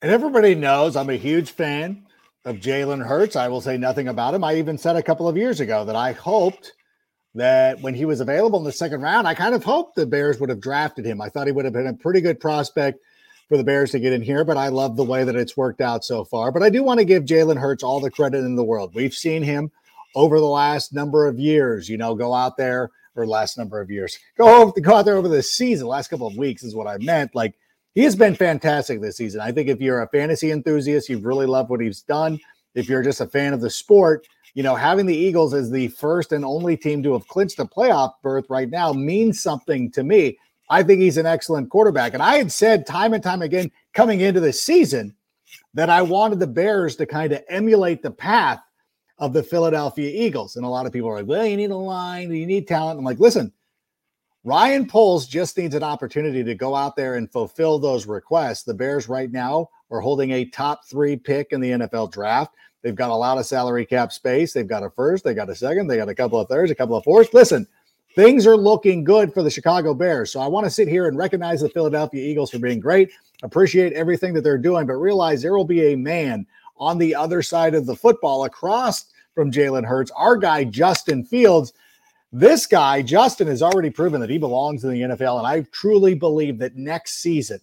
And everybody knows I'm a huge fan of Jalen Hurts. I will say nothing about him. I even said a couple of years ago that I hoped that when he was available in the second round, I kind of hoped the Bears would have drafted him. I thought he would have been a pretty good prospect for the Bears to get in here, but I love the way that it's worked out so far. But I do want to give Jalen Hurts all the credit in the world. We've seen him over the last number of years, you know, go out there or last number of years, go, go out there over the season, last couple of weeks is what I meant. Like he has been fantastic this season. I think if you're a fantasy enthusiast, you've really loved what he's done. If you're just a fan of the sport, you know, having the Eagles as the first and only team to have clinched a playoff berth right now means something to me. I think he's an excellent quarterback. And I had said time and time again coming into the season that I wanted the Bears to kind of emulate the path of the Philadelphia Eagles. And a lot of people are like, well, you need a line, you need talent. I'm like, listen, Ryan Poles just needs an opportunity to go out there and fulfill those requests. The Bears right now are holding a top three pick in the NFL draft. They've got a lot of salary cap space. They've got a first, they got a second, they got a couple of thirds, a couple of fourths. Listen, things are looking good for the Chicago Bears. So I want to sit here and recognize the Philadelphia Eagles for being great, appreciate everything that they're doing, but realize there will be a man on the other side of the football across from Jalen Hurts, our guy, Justin Fields this guy, Justin, has already proven that he belongs in the NFL. And I truly believe that next season,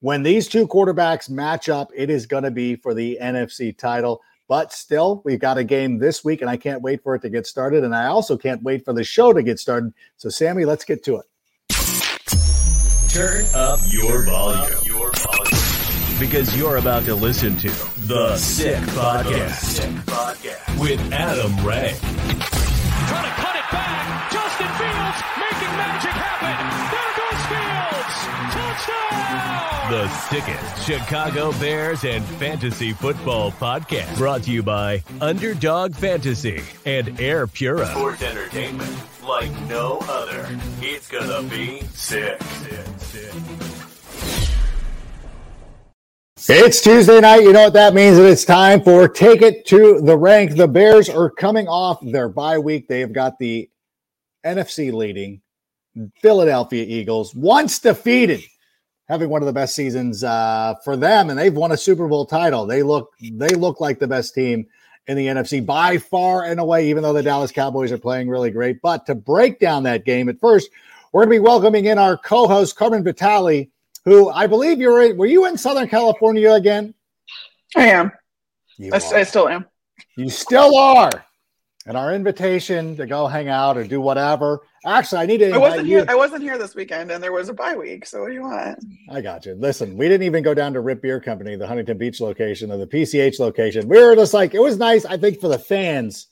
when these two quarterbacks match up, it is going to be for the NFC title. But still, we've got a game this week, and I can't wait for it to get started. And I also can't wait for the show to get started. So, Sammy, let's get to it. Turn up your volume. Your volume. Because you're about to listen to The Sick Podcast, Sick Podcast. with Adam Rank. Fields making magic happen. There goes Fields. Touchdown. The sickest Chicago Bears and fantasy football podcast. Brought to you by Underdog Fantasy and Air Pura. Sports entertainment like no other. It's gonna be sick. sick, sick. It's Tuesday night. You know what that means? That it's time for Take It to the Rank. The Bears are coming off their bye week. They have got the NFC leading Philadelphia Eagles, once defeated, having one of the best seasons uh, for them, and they've won a Super Bowl title. They look they look like the best team in the NFC by far and away, even though the Dallas Cowboys are playing really great. But to break down that game at first, we're going to be welcoming in our co-host Carmen Vitali who I believe you're in. Were you in Southern California again? I am. You I. I still am. You still are. And our invitation to go hang out or do whatever. Actually, I need to. I wasn't you. here. I wasn't here this weekend, and there was a bye week. So what do you want? I got you. Listen, we didn't even go down to Riip Beer Company, the Huntington Beach location, or the PCH location. We were just like, it was nice. I think for the fans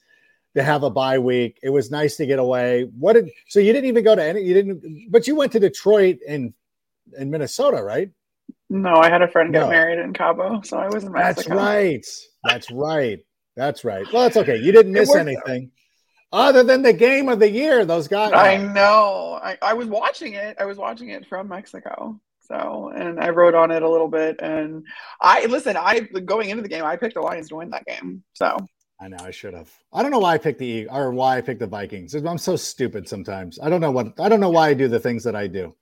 to have a bye week, it was nice to get away. What did? So you didn't even go to any. You didn't, but you went to Detroit and in Minnesota, right? No, I had a friend get No. married in Cabo, so I was in That's right. That's right. That's right. Well, that's okay. You didn't miss anything other than the game of the year. Those guys. I know. I, I was watching it. I was watching it from Mexico. So, and I wrote on it a little bit. And I listen. I going into the game, I picked the Lions to win that game. So I know I should have. I don't know why I picked the or why I picked the Vikings. I'm so stupid sometimes. I don't know what. I don't know why I do the things that I do.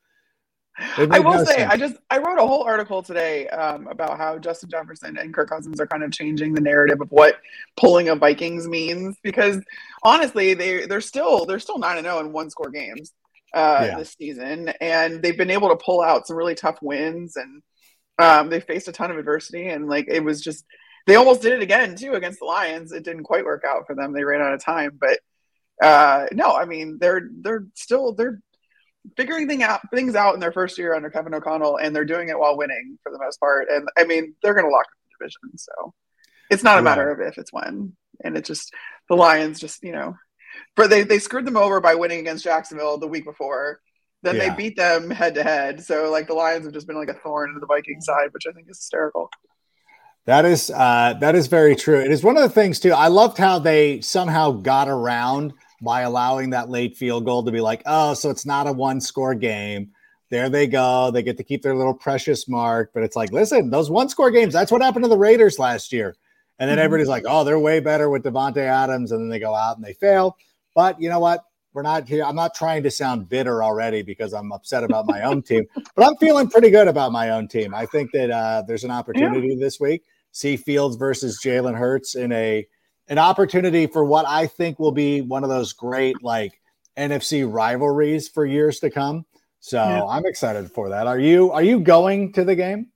I will no say, sense. I just I wrote a whole article today um, about how Justin Jefferson and Kirk Cousins are kind of changing the narrative of what pulling a Vikings means because honestly, they they're still they're still nine and zero in one score games uh, Yeah. this season, and they've been able to pull out some really tough wins and. Um, they faced a ton of adversity, and like it was just they almost did it again too against the Lions. It didn't quite work out for them. They ran out of time, but uh, no, I mean they're they're still they're figuring thing out things out in their first year under Kevin O'Connell, and they're doing it while winning for the most part. And I mean they're going to lock up the division, so it's not a matter of if, it's when. And it just the Lions just you know, but they they screwed them over by winning against Jacksonville the week before. Then yeah. they beat them head to head. So like the Lions have just been like a thorn in the Viking side, which I think is hysterical. That is uh, that is very true. It is one of the things too. I loved how they somehow got around by allowing that late field goal to be like, oh, so it's not a one score game. There they go. They get to keep their little precious mark. But it's like, listen, those one score games, that's what happened to the Raiders last year. And then mm-hmm. everybody's like, oh, they're way better with Davante Adams. And then they go out and they fail. But you know what? We're not here. I'm not trying to sound bitter already because I'm upset about my own team, but I'm feeling pretty good about my own team. I think that uh, there's an opportunity yeah. this week. See Fields versus Jalen Hurts in a an opportunity for what I think will be one of those great like NFC rivalries for years to come. So yeah. I'm excited for that. Are you are you going to the game?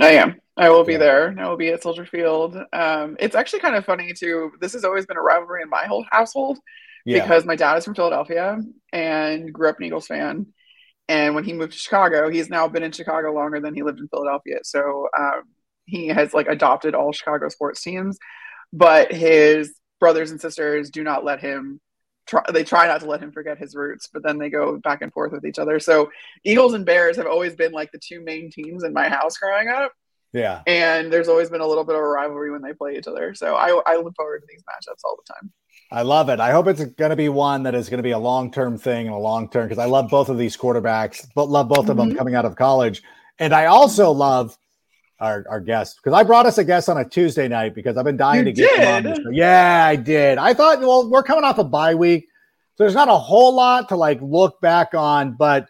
I am. I will be yeah. there. I will be at Soldier Field. Um, it's actually kind of funny too. This has always been a rivalry in my whole household yeah. because my dad is from Philadelphia and grew up an Eagles fan. And when he moved to Chicago, he's now been in Chicago longer than he lived in Philadelphia. So um, he has like adopted all Chicago sports teams but his brothers and sisters do not let him try they try not to let him forget his roots but then they go back and forth with each other so eagles and bears have always been like the two main teams in my house growing up yeah and there's always been a little bit of a rivalry when they play each other so i, I look forward to these matchups all the time I love it. I hope it's going to be one that is going to be a long term thing and a long term because I love both of these quarterbacks, but love both of them mm-hmm. coming out of college. And I also love our, our guest because I brought us a guest on a Tuesday night because I've been dying you to get did? him on this. Yeah, I did. I thought, well, we're coming off a bye week, so there's not a whole lot to like look back on, but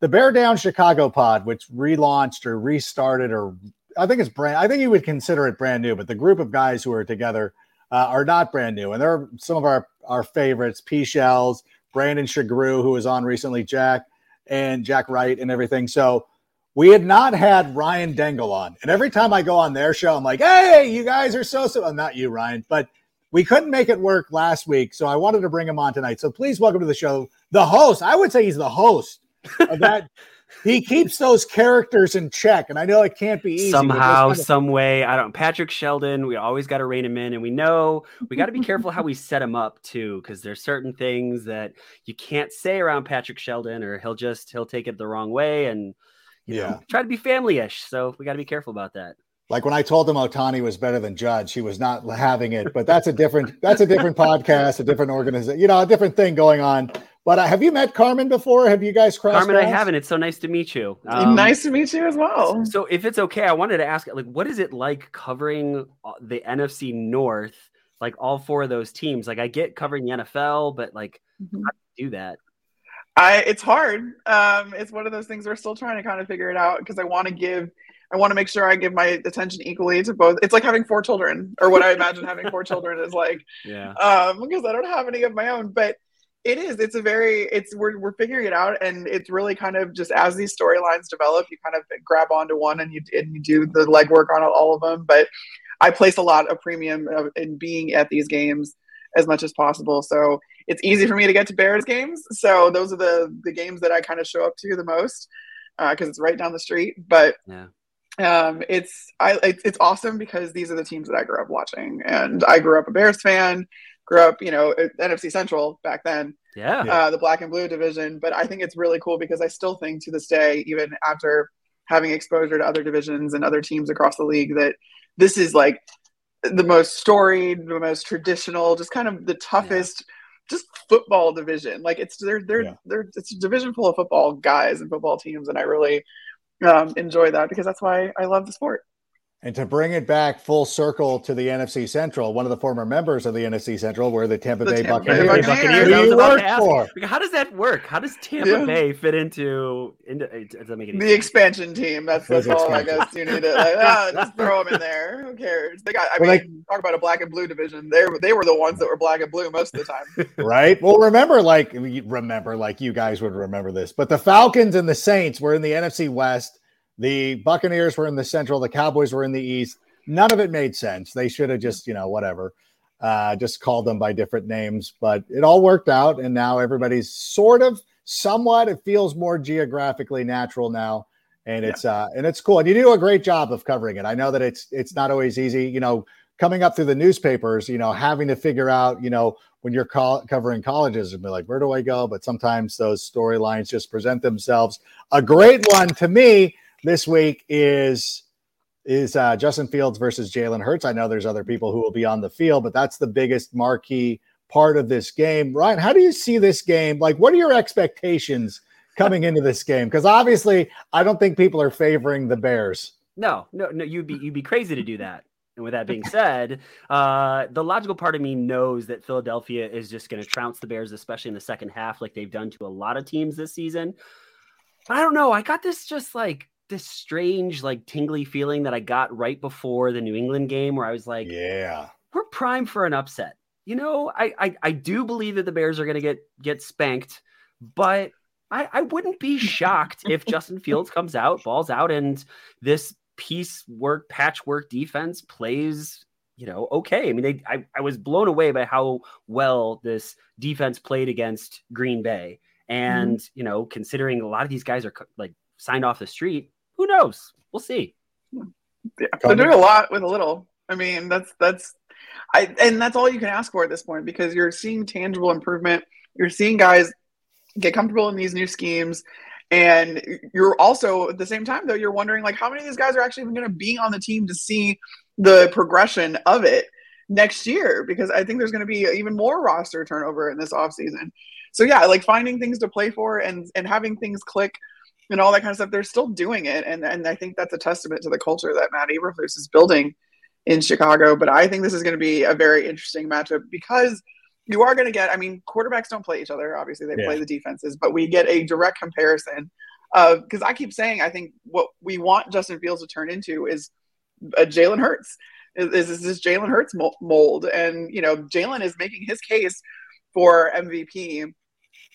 the Bear Down Chicago pod, which relaunched or restarted, or I think it's brand, I think you would consider it brand new, but the group of guys who are together uh, are not brand new, and they're some of our our favorites: P Shells, Brandon Shagru, who was on recently, Jack and Jack Wright, and everything. So we had not had Ryan Dengel on. And every time I go on their show, I'm like, hey, you guys are so, so, well, not you, Ryan, but we couldn't make it work last week. So I wanted to bring him on tonight. So please welcome to the show the host. I would say he's the host of that. he keeps those characters in check. And I know it can't be easy. Somehow, kind of- some way. I don't, Patrick Sheldon, we always got to rein him in. And we know we got to be careful how we set him up too, because there's certain things that you can't say around Patrick Sheldon or he'll just, he'll take it the wrong way. And, you yeah. know, try to be family-ish. So we got to be careful about that. Like when I told him Ohtani was better than Judge, he was not having it. But that's a different that's a different podcast, a different organization, you know, a different thing going on. But uh, have you met Carmen before? Have you guys crossed? Carmen, I haven't. It's so nice to meet you. Um, nice to meet you as well. So, if it's okay, I wanted to ask, like, what is it like covering uh, the NFC North? Like all four of those teams. Like, I get covering the NFL, but like, mm-hmm. how do you do that? I it's hard. Um, it's one of those things we're still trying to kind of figure it out because I want to give, I want to make sure I give my attention equally to both. It's like having four children, or what I imagine having four children is like. Yeah. Um, because I don't have any of my own, but it is. It's a very. It's we're we're figuring it out, and it's really kind of just as these storylines develop, you kind of grab onto one and you and you do the legwork on all of them. But I place a lot of premium in being at these games as much as possible. So it's easy for me to get to Bears games. So those are the the games that I kind of show up to the most because uh, it's right down the street. But yeah. um, it's I it's, it's awesome because these are the teams that I grew up watching, and I grew up a Bears fan. Grew up, you know, NFC Central back then. Yeah. Uh, the black and blue division. But I think it's really cool because I still think to this day, even after having exposure to other divisions and other teams across the league, that this is like the most storied, the most traditional, just kind of the toughest, yeah. Just football division. Like it's they're they're yeah. they're it's a division full of football guys and football teams, and I really um, enjoy that because that's why I love the sport. And to bring it back full circle to the NFC Central, one of the former members of the NFC Central were the Tampa the Bay Tampa Buccaneers. Buccaneers. Who you work for? How does that work? How does Tampa yeah. Bay fit into into does that make any the sense? expansion team? That's, that's all I guess you need to like, ah, just throw them in there. Who cares? They got. I well, mean, like, talk about a black and blue division. They they were the ones that were black and blue most of the time. right. Well, remember, like remember, like you guys would remember this, but the Falcons and the Saints were in the NFC West The Buccaneers were in the Central, the Cowboys were in the East. None of it made sense. They should have just, you know, whatever, uh, just called them by different names. But it all worked out, and now everybody's sort of, somewhat. It feels more geographically natural now, and it's yeah. uh, and it's cool. And you do a great job of covering it. I know that it's it's not always easy. You know, coming up through the newspapers, you know, having to figure out, you know, when you're call- covering colleges and be like, where do I go? But sometimes those storylines just present themselves. A great one to me this week is is uh, Justin Fields versus Jalen Hurts. I know there's other people who will be on the field, but that's the biggest marquee part of this game. Ryan, how do you see this game? Like, what are your expectations coming into this game? Because obviously, I don't think people are favoring the Bears. No, no, no. You'd be you'd be crazy to do that. And with that being said, uh, the logical part of me knows that Philadelphia is just going to trounce the Bears, especially in the second half, like they've done to a lot of teams this season. But I don't know. I got this just like this strange, like tingly feeling that I got right before the New England game, where I was like, "Yeah, we're primed for an upset." You know, I I, I do believe that the Bears are going to get get spanked, but I, I wouldn't be shocked if Justin Fields comes out, balls out, and this piecework, patchwork defense plays, you know, okay. I mean, they, I, I was blown away by how well this defense played against Green Bay. And, mm-hmm. you know, considering a lot of these guys are like signed off the street, who knows? We'll see. Yeah, they're doing a lot with a little. I mean, that's, that's, I, and that's all you can ask for at this point because you're seeing tangible improvement. You're seeing guys get comfortable in these new schemes and you're also at the same time though, you're wondering like how many of these guys are actually even going to be on the team to see the progression of it next year because I think there's going to be even more roster turnover in this offseason. So yeah, like finding things to play for and and having things click and all that kind of stuff. They're still doing it, and and I think that's a testament to the culture that Matt Eberflus is building in Chicago. But I think this is going to be a very interesting matchup because you are going to get, I mean, quarterbacks don't play each other. Obviously, they yeah. play the defenses, but we get a direct comparison of, because I keep saying, I think what we want Justin Fields to turn into is a Jalen Hurts. Is, is this Jalen Hurts mold? And, you know, Jalen is making his case for MVP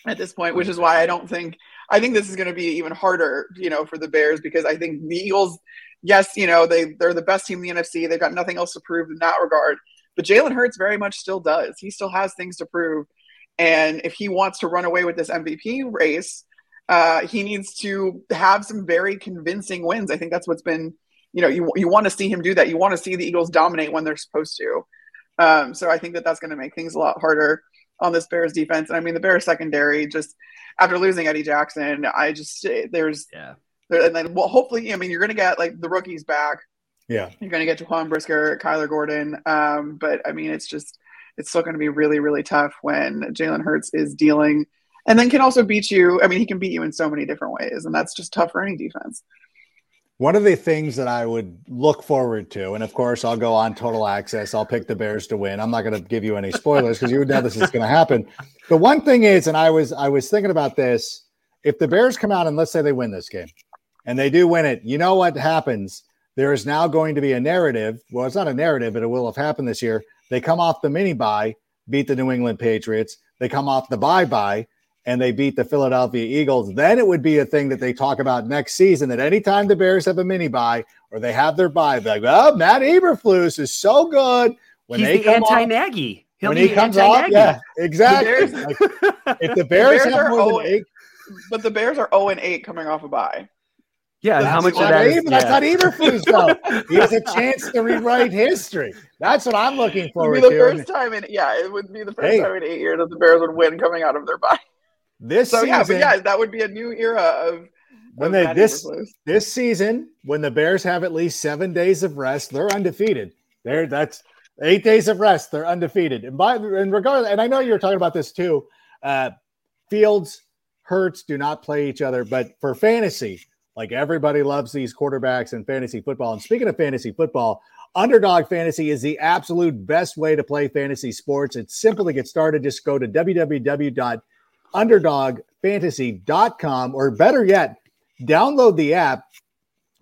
at this point, which is why I don't think, I think this is going to be even harder, you know, for the Bears because I think the Eagles, yes, you know, they, they're the best team in the NFC. They've got nothing else to prove in that regard but Jalen Hurts very much still does. He still has things to prove. And if he wants to run away with this MVP race, uh, he needs to have some very convincing wins. I think that's what's been, you know, you, you want to see him do that. You want to see the Eagles dominate when they're supposed to. Um, so I think that that's going to make things a lot harder on this Bears defense. And I mean, the Bears secondary just after losing Eddie Jackson, I just there's yeah, there, and then well, hopefully, I mean, you're going to get like the rookies back. Yeah. You're going to get Jaquan Brisker, Kyler Gordon. Um, but I mean, it's just, it's still going to be really, really tough when Jalen Hurts is dealing and then can also beat you. I mean, he can beat you in so many different ways, and that's just tough for any defense. One of the things that I would look forward to, and of course, I'll go on total access. I'll pick the Bears to win. I'm not going to give you any spoilers because you know this is going to happen. The one thing is, and I was I was thinking about this: if the Bears come out and let's say they win this game, and they do win it, you know what happens? there is now going to be a narrative. Well, it's not a narrative, but it will have happened this year. They come off the mini bye, beat the New England Patriots. They come off the bye bye, and they beat the Philadelphia Eagles. Then it would be a thing that they talk about next season. That anytime the Bears have a mini bye or they have their bye, like, oh, Matt Eberflus is so good when He's they the anti Nagy. When he comes off, yeah, exactly. The like, if the Bears, the Bears have more than oh, eight, but the Bears are 0 and 8 coming off a bye. Yeah, that's how much of that is, That's not Eberflus though. he has a chance to rewrite history. That's what I'm looking forward to. The first time in yeah, it would be the first hey. time in eight years that the Bears would win coming out of their bye. This so season, yeah, but yeah, that would be a new era of when they this this season when the Bears have at least seven days of rest, they're undefeated. They're that's eight days of rest, they're undefeated. And by and regardless, and I know you're talking about this too. Uh, Fields, Hurts do not play each other, but for fantasy, like everybody loves these quarterbacks in fantasy football. And speaking of fantasy football, Underdog Fantasy is the absolute best way to play fantasy sports. It's simple to get started. Just go to www.underdogfantasy.com or better yet, download the app.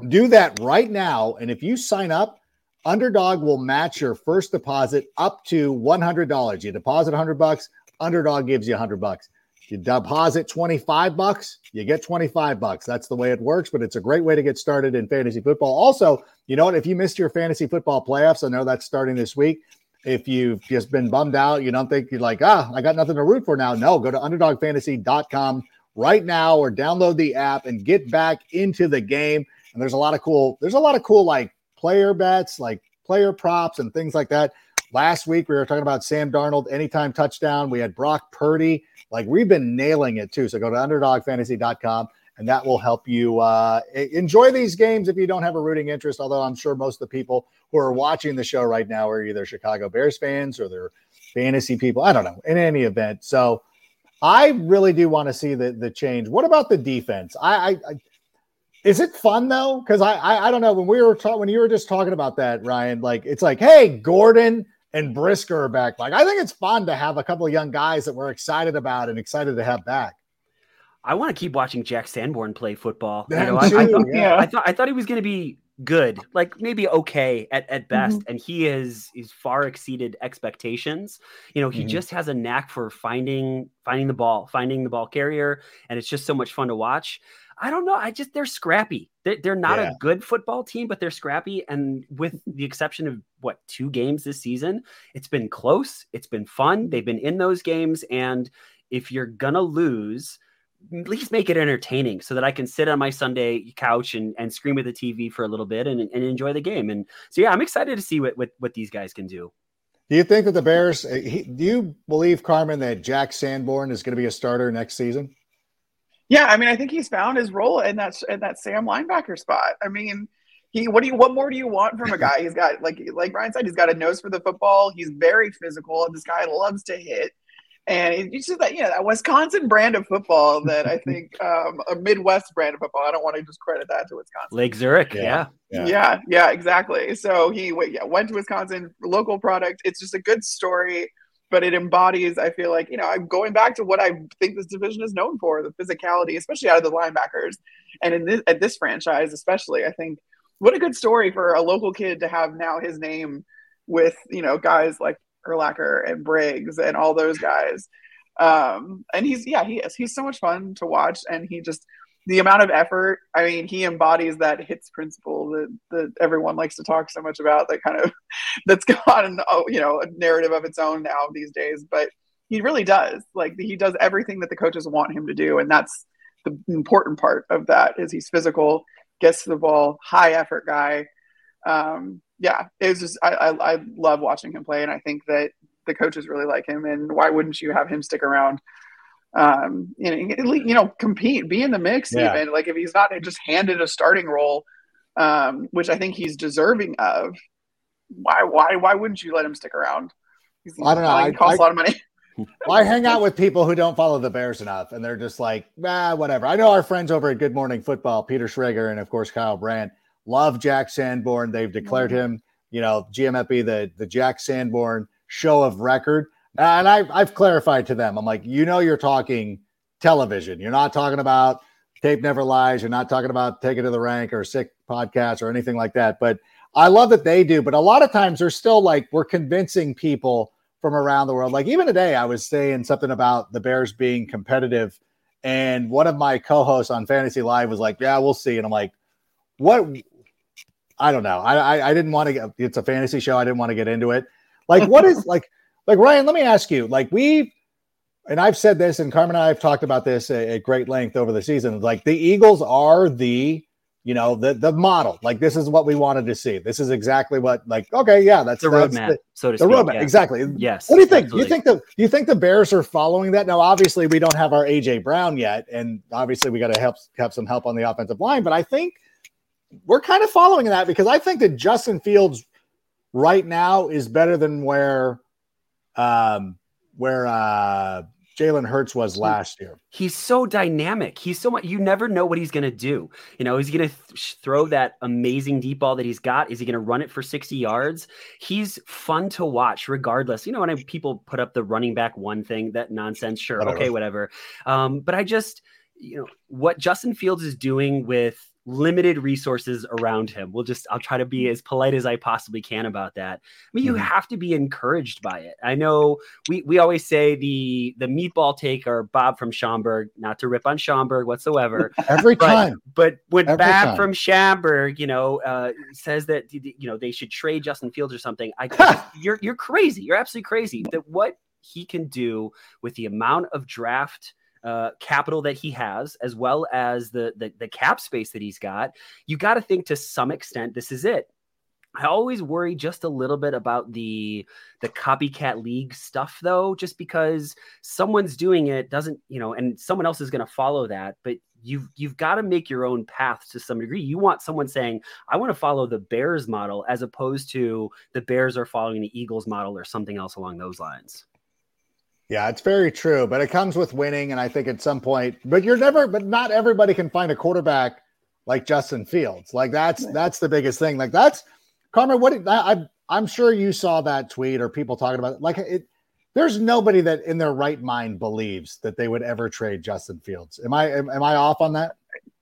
Do that right now. And if you sign up, Underdog will match your first deposit up to $100. You deposit 100 bucks, Underdog gives you 100 bucks. You deposit 25 bucks, you get 25 bucks. That's the way it works, but it's a great way to get started in fantasy football. Also, you know what? If you missed your fantasy football playoffs, I know that's starting this week. If you've just been bummed out, you don't think you're like, ah, I got nothing to root for now. No, go to underdogfantasy.com right now or download the app and get back into the game. And there's a lot of cool, there's a lot of cool like player bets, like player props and things like that. Last week we were talking about Sam Darnold anytime touchdown. We had Brock Purdy. Like we've been nailing it too. So go to underdogfantasy.com and that will help you uh, enjoy these games if you don't have a rooting interest. Although I'm sure most of the people who are watching the show right now are either Chicago Bears fans or they're fantasy people. I don't know. In any event, so I really do want to see the the change. What about the defense? I, I, I is it fun though? Because I, I, I don't know when we were talking when you were just talking about that, Ryan. Like it's like, hey, Gordon and Brisker are back. Like I think it's fun to have a couple of young guys that we're excited about and excited to have back. I want to keep watching Jack Sanborn play football. You know, I, I, thought, yeah. I, thought, I thought he was going to be good, like maybe okay at, at best, mm-hmm. and he is is far exceeded expectations. You know, he mm-hmm. just has a knack for finding finding the ball, finding the ball carrier, and it's just so much fun to watch. I don't know. I just they're scrappy. They're, they're not yeah. a good football team, but they're scrappy. And with the exception of what two games this season, it's been close. It's been fun. They've been in those games, and if you're gonna lose, at least make it entertaining so that I can sit on my Sunday couch and, and scream at the TV for a little bit and, and enjoy the game. And so, yeah, I'm excited to see what, what, what these guys can do. Do you think that the Bears, eh, do you believe, Carmen, that Jack Sanborn is going to be a starter next season? Yeah, I mean, I think he's found his role in that in that Sam linebacker spot. I mean, he what do you what more do you want from a guy? He's got like like Ryan said, he's got a nose for the football. He's very physical. and This guy loves to hit and it's just that you know that Wisconsin brand of football that I think um, a Midwest brand of football. I don't want to just credit that to Wisconsin. Lake Zurich, yeah, yeah, yeah, yeah exactly. So he yeah, went to Wisconsin, local product. It's just a good story, but it embodies. I feel like you know I'm going back to what I think this division is known for: the physicality, especially out of the linebackers, and in this at this franchise, especially. I think what a good story for a local kid to have now his name with you know guys like Urlacher and Briggs and all those guys. Um, and he's yeah, he is. He's so much fun to watch, and he just the amount of effort. I mean, he embodies that hits principle that that everyone likes to talk so much about. That kind of that's gotten oh, you know a narrative of its own now these days. But he really does. Like he does everything that the coaches want him to do, and that's the important part of that. Is he's physical, gets to the ball, high effort guy. Um, yeah, it was just I, I, I love watching him play, and I think that the coaches really like him. And why wouldn't you have him stick around? Um, you know, you know, compete, be in the mix. Yeah. Even like if he's not just handed a starting role, um, which I think he's deserving of. Why, why, why wouldn't you let him stick around? He's, I don't know. I, costs I, a lot of money. well, I hang out with people who don't follow the Bears enough, and they're just like, ah, whatever. I know our friends over at Good Morning Football, Peter Schrager, and of course Kyle Brandt love Jack Sanborn. They've declared him, you know, GMFB the the Jack Sanborn show of record. And I, I've clarified to them. I'm like, you know, you're talking television. You're not talking about tape never lies. You're not talking about take it to the rank or sick podcast or anything like that. But I love that they do. But a lot of times they're still like we're convincing people from around the world. Like even today, I was saying something about the Bears being competitive. And one of my co-hosts on Fantasy Live was like, "Yeah, we'll see." And I'm like, "What? I don't know. I, I, I didn't want to get. It's a fantasy show. I didn't want to get into it. Like, what is like, like Ryan? Let me ask you. Like, we, and I've said this, and Carmen and I have talked about this at, at great length over the season. Like, the Eagles are the, you know, the the model. Like, this is what we wanted to see. This is exactly what. Like, okay, yeah, that's the roadmap, the, so to the speak. roadmap, yeah. exactly. Yes. What do you think? Absolutely. You think the you think the Bears are following that? Now, obviously, we don't have our AJ Brown yet, and obviously, we got to help have some help on the offensive line. But I think we're kind of following that because I think that Justin Fields right now is better than where um where uh Jalen Hurts was last year. He's so dynamic. He's so much. You never know what he's going to do. You know, is he going to th- throw that amazing deep ball that he's got? Is he going to run it for 60 yards? He's fun to watch, regardless. You know, when I, people put up the running back one thing, that nonsense, sure, whatever. okay, whatever. Um, but I just, you know, what Justin Fields is doing with limited resources around him. We'll just I'll try to be as polite as I possibly can about that. I mean, you mm-hmm. have to be encouraged by it. I know we we always say the the meatball taker Bob from Schaumburg, not to rip on Schaumburg whatsoever. Every but, time. But when Every Bob time. from Schaumburg, you know, uh, says that you know they should trade Justin Fields or something, I you're you're crazy. You're absolutely crazy. That what he can do with the amount of draft uh, capital that he has, as well as the, the, the cap space that he's got, you got to think to some extent this is it. I always worry just a little bit about the the copycat league stuff though, just because someone's doing it doesn't, you know, and someone else is going to follow that, but you've you've got to make your own path to some degree. You want someone saying, "I want to follow the Bears model," as opposed to the Bears are following the Eagles model or something else along those lines. Yeah, it's very true, but it comes with winning. And I think at some point, but you're never, but not everybody can find a quarterback like Justin Fields. Like that's that's the biggest thing. Like that's Carmen. What I I'm sure you saw that tweet or people talking about it. Like it. There's nobody that in their right mind believes that they would ever trade Justin Fields. Am I am, am I off on that?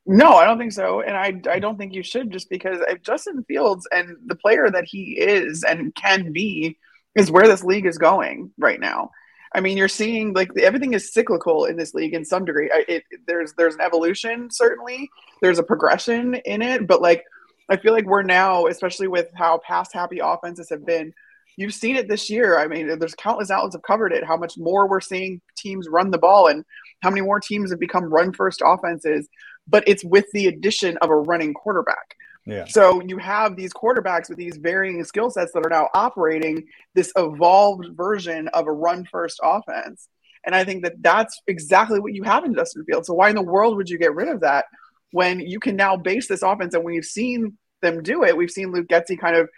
No, I don't think so, and I I don't think you should just because if Justin Fields and the player that he is and can be is where this league is going right now. I mean, you're seeing like everything is cyclical in this league in some degree. It, there's there's an evolution certainly. There's a progression in it, but like I feel like we're now, especially with how past happy offenses have been. You've seen it this year. I mean, there's countless outlets have covered it. How much more we're seeing teams run the ball, and how many more teams have become run first offenses. But it's with the addition of a running quarterback. Yeah. So you have these quarterbacks with these varying skill sets that are now operating this evolved version of a run first offense. And I think that that's exactly what you have in Justin Fields. So why in the world would you get rid of that when you can now base this offense? And we've seen them do it. We've seen Luke Getsy kind of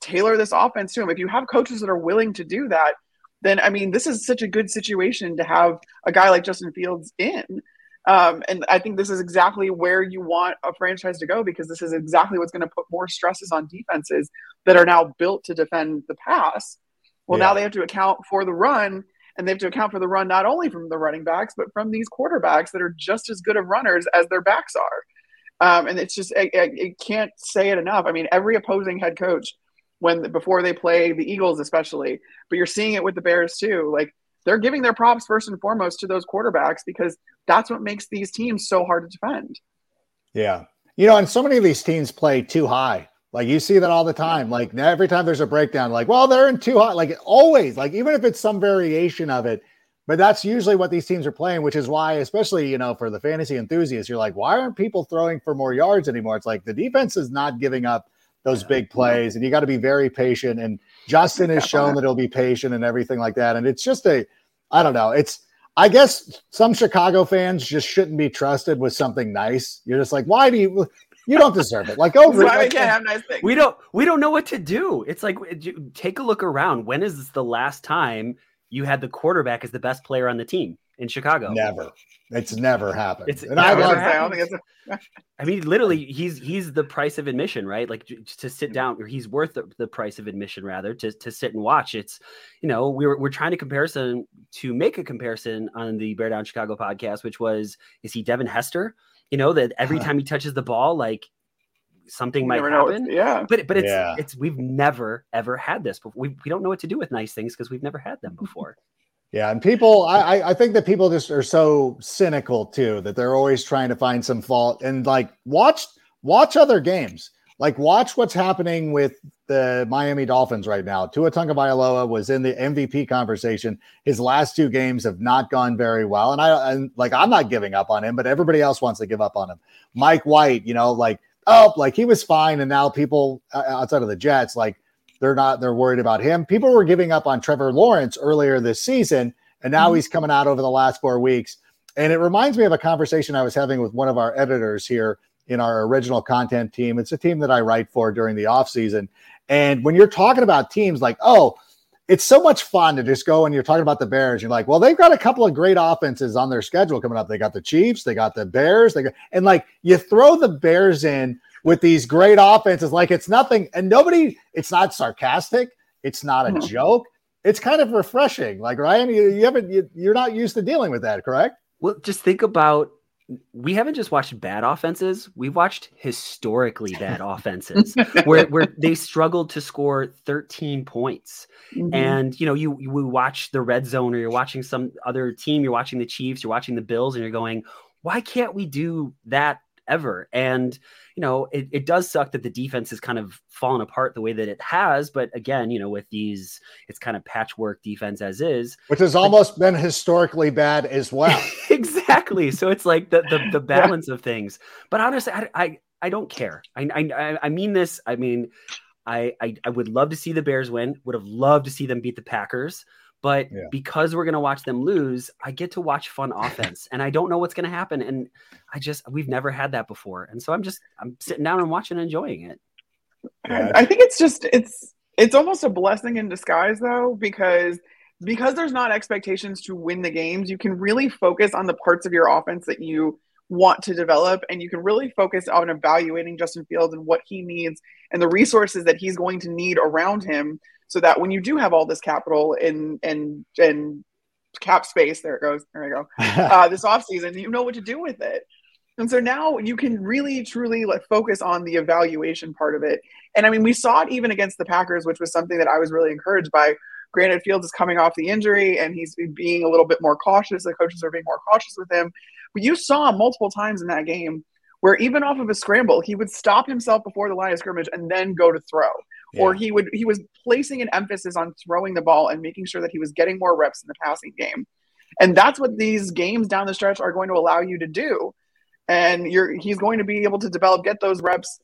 tailor this offense to him. If you have coaches that are willing to do that, then I mean, this is such a good situation to have a guy like Justin Fields in um, and I think this is exactly where you want a franchise to go because this is exactly what's going to put more stresses on defenses that are now built to defend the pass. Well, yeah. now they have to account for the run, and they have to account for the run not only from the running backs, but from these quarterbacks that are just as good of runners as their backs are. Um, and it's just, it can't say it enough. I mean, every opposing head coach, when before they play the Eagles, especially, but you're seeing it with the Bears too. Like they're giving their props first and foremost to those quarterbacks because that's what makes these teams so hard to defend. Yeah. You know, and so many of these teams play too high. Like you see that all the time. Like every time there's a breakdown, like, well, they're in too high. Like always, like even if it's some variation of it, but that's usually what these teams are playing, which is why, especially, you know, for the fantasy enthusiasts, you're like, why aren't people throwing for more yards anymore? It's like the defense is not giving up those big plays, and you got to be very patient. And Justin has shown that he'll be patient and everything like that. And it's just a I don't know. It's I guess some Chicago fans just shouldn't be trusted with something nice. You're just like, why do you? You don't deserve it. Like, oh, like, can't have nice things. We don't. We don't know what to do. It's like, take a look around. When is this the last time you had the quarterback as the best player on the team in Chicago? Never. It's never happened. It's, and I, love I, I mean, literally, he's he's the price of admission, right? Like to sit down, or he's worth the, the, price of admission rather to, to sit and watch. It's you know we're we're trying to comparison to make a comparison on the Bear Down Chicago podcast, which was is he Devin Hester? You know that every time he touches the ball, like something you might happen. Yeah, but but it's yeah. it's we've never ever had this before. We we don't know what to do with nice things because we've never had them before. Yeah, and people, I I think that people just are so cynical too that they're always trying to find some fault and like watch watch other games. Like watch what's happening with the Miami Dolphins right now. Tua Tagovailoa was in the MVP conversation. His last two games have not gone very well, and I and like I'm not giving up on him, but everybody else wants to give up on him. Mike White, you know, like oh, like he was fine, and now people uh, outside of the Jets, like they're not, they're worried about him. People were giving up on Trevor Lawrence earlier this season, and now mm-hmm. he's coming out over the last four weeks. And it reminds me of a conversation I was having with one of our editors here in our original content team. It's a team that I write for during the off season. And when you're talking about teams like, oh, it's so much fun to just go and you're talking about the Bears. You're like, well, they've got a couple of great offenses on their schedule coming up. They got the Chiefs, they got the Bears, they got, and like you throw the Bears in with these great offenses. Like it's nothing and nobody it's not sarcastic. It's not a mm-hmm. joke. It's kind of refreshing. Like ryan you, you haven't you, you're not used to dealing with that correct? Well just think about we haven't just watched bad offenses, we've watched historically bad offenses where, where they struggled to score 13 points. Mm-hmm. And, you know, you, you watch the red zone or you're watching some other team, you're watching the Chiefs, you're watching the Bills, and you're going, why can't we do that ever? And, you know, it, it does suck that the defense has kind of fallen apart the way that it has. But again, you know, with these, it's kind of patchwork defense as is, which has almost been historically bad as well. exactly. So it's like the the, the balance yeah. of things. But honestly, I, I I don't care. I I I mean this. I mean, I, I I would love to see the Bears win. Would have loved to see them beat the Packers. But yeah. because we're going to watch them lose, I get to watch fun offense, and I don't know what's going to happen. And I just we've never had that before, and so I'm just I'm sitting down and watching, and enjoying it. Yeah. I think it's just it's it's almost a blessing in disguise though, because because there's not expectations to win the games, you can really focus on the parts of your offense that you want to develop and you can really focus on evaluating Justin Fields and what he needs and the resources that he's going to need around him so that when you do have all this capital in and and cap space, there it goes, there we go, uh, this offseason, you know what to do with it. And so now you can really truly like focus on the evaluation part of it. And I mean, we saw it even against the Packers, which was something that I was really encouraged by. Granted, Fields is coming off the injury and he's being a little bit more cautious. The coaches are being more cautious with him. But you saw multiple times in that game where even off of a scramble, he would stop himself before the line of scrimmage and then go to throw. Yeah. Or he would he was placing an emphasis on throwing the ball and making sure that he was getting more reps in the passing game. And that's what these games down the stretch are going to allow you to do. And you're he's going to be able to develop, get those reps.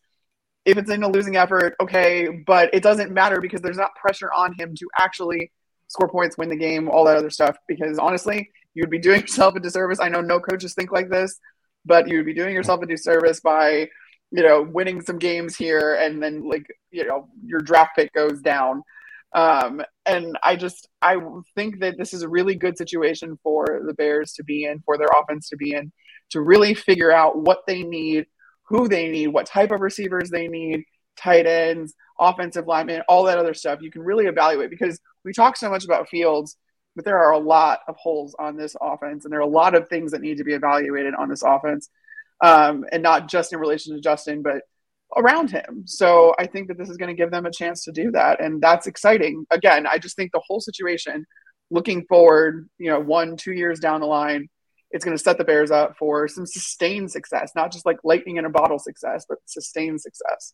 If it's in a losing effort, okay, but it doesn't matter because there's not pressure on him to actually score points, win the game, all that other stuff. Because honestly, you'd be doing yourself a disservice. I know no coaches think like this, but you'd be doing yourself a disservice by you know winning some games here and then like you know your draft pick goes down. Um, and i just i think that this is a really good situation for the bears to be in for their offense to be in to really figure out what they need who they need what type of receivers they need tight ends offensive linemen all that other stuff. You can really evaluate because we talk so much about fields but there are a lot of holes on this offense, and there are a lot of things that need to be evaluated on this offense, um, and not just in relation to Justin, but around him. So I think that this is going to give them a chance to do that, and that's exciting. Again, I just think the whole situation, looking forward, you know, one, two years down the line, it's going to set the Bears up for some sustained success, not just like lightning in a bottle success, but sustained success.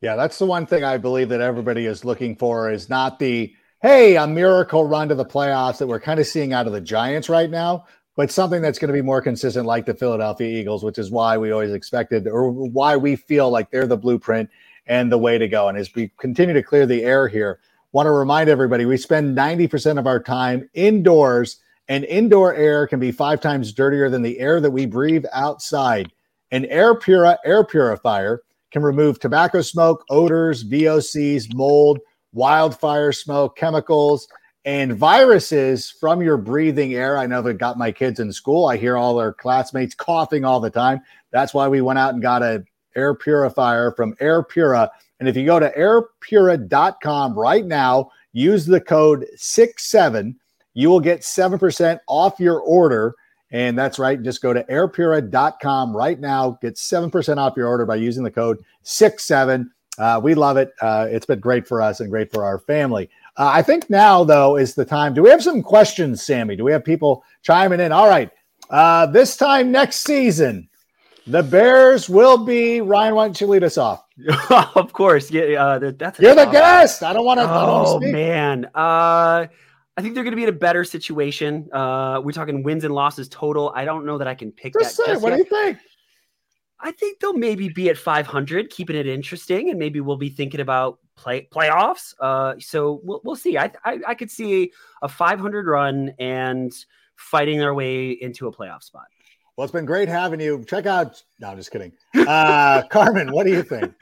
Yeah, that's the one thing I believe that everybody is looking for is not the hey, a miracle run to the playoffs that we're kind of seeing out of the Giants right now, but something that's going to be more consistent like the Philadelphia Eagles, which is why we always expected or why we feel like they're the blueprint and the way to go. And as we continue to clear the air here, want to remind everybody we spend 90% of our time indoors, and indoor air can be five times dirtier than the air that we breathe outside. An Air Pura air purifier can remove tobacco smoke, odors, VOCs, mold wildfire smoke, chemicals, and viruses from your breathing air. I know that got my kids in school. I hear all their classmates coughing all the time. That's why we went out and got a air purifier from Air Pura. And if you go to airpura.com right now, use the code 67, you will get 7% off your order. And that's right. Just go to airpura.com right now. Get 7% off your order by using the code 67. Uh, we love it. Uh, it's been great for us and great for our family. Uh, I think now, though, is the time. Do we have some questions, Sammy? Do we have people chiming in? All right. Uh, this time next season, the Bears will be. Ryan, why don't you lead us off? of course. Yeah. Uh, that's You're the guest. I don't want to. Oh, man. Uh, I think they're going to be in a better situation. Uh, we're talking wins and losses total. I don't know that I can pick just that. Say, what yet. do you think? I think they'll maybe be at 500, keeping it interesting, and maybe we'll be thinking about play playoffs. Uh, so we'll, we'll see. I, I, I could see a 500 run and fighting their way into a playoff spot. Well, it's been great having you. Check out. No, I'm just kidding. Uh, Carmen, what do you think?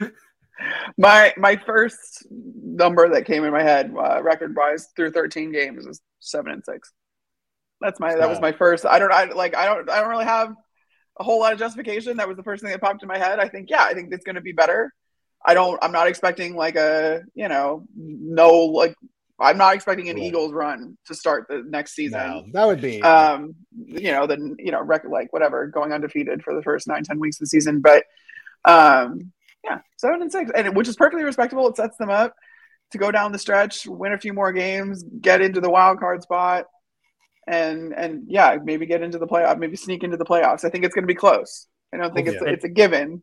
My my first number that came in my head, uh, record wise, through 13 games, is seven and six. That's my that was my first. I don't I like I don't I don't really have a whole lot of justification. That was the first thing that popped in my head. I think, yeah, I think it's going to be better. I don't, I'm not expecting like a, you know, no like I'm not expecting an Right. Eagles run to start the next season. No, that would be. Um, you know, then you know, record like whatever, going undefeated for the first nine, ten weeks of the season. But um, yeah, seven and six, and which is perfectly respectable. It sets them up to go down the stretch, win a few more games, get into the wild card spot, and and yeah, maybe get into the playoff, maybe sneak into the playoffs. I think it's going to be close. I don't think it's Yeah. it's a given.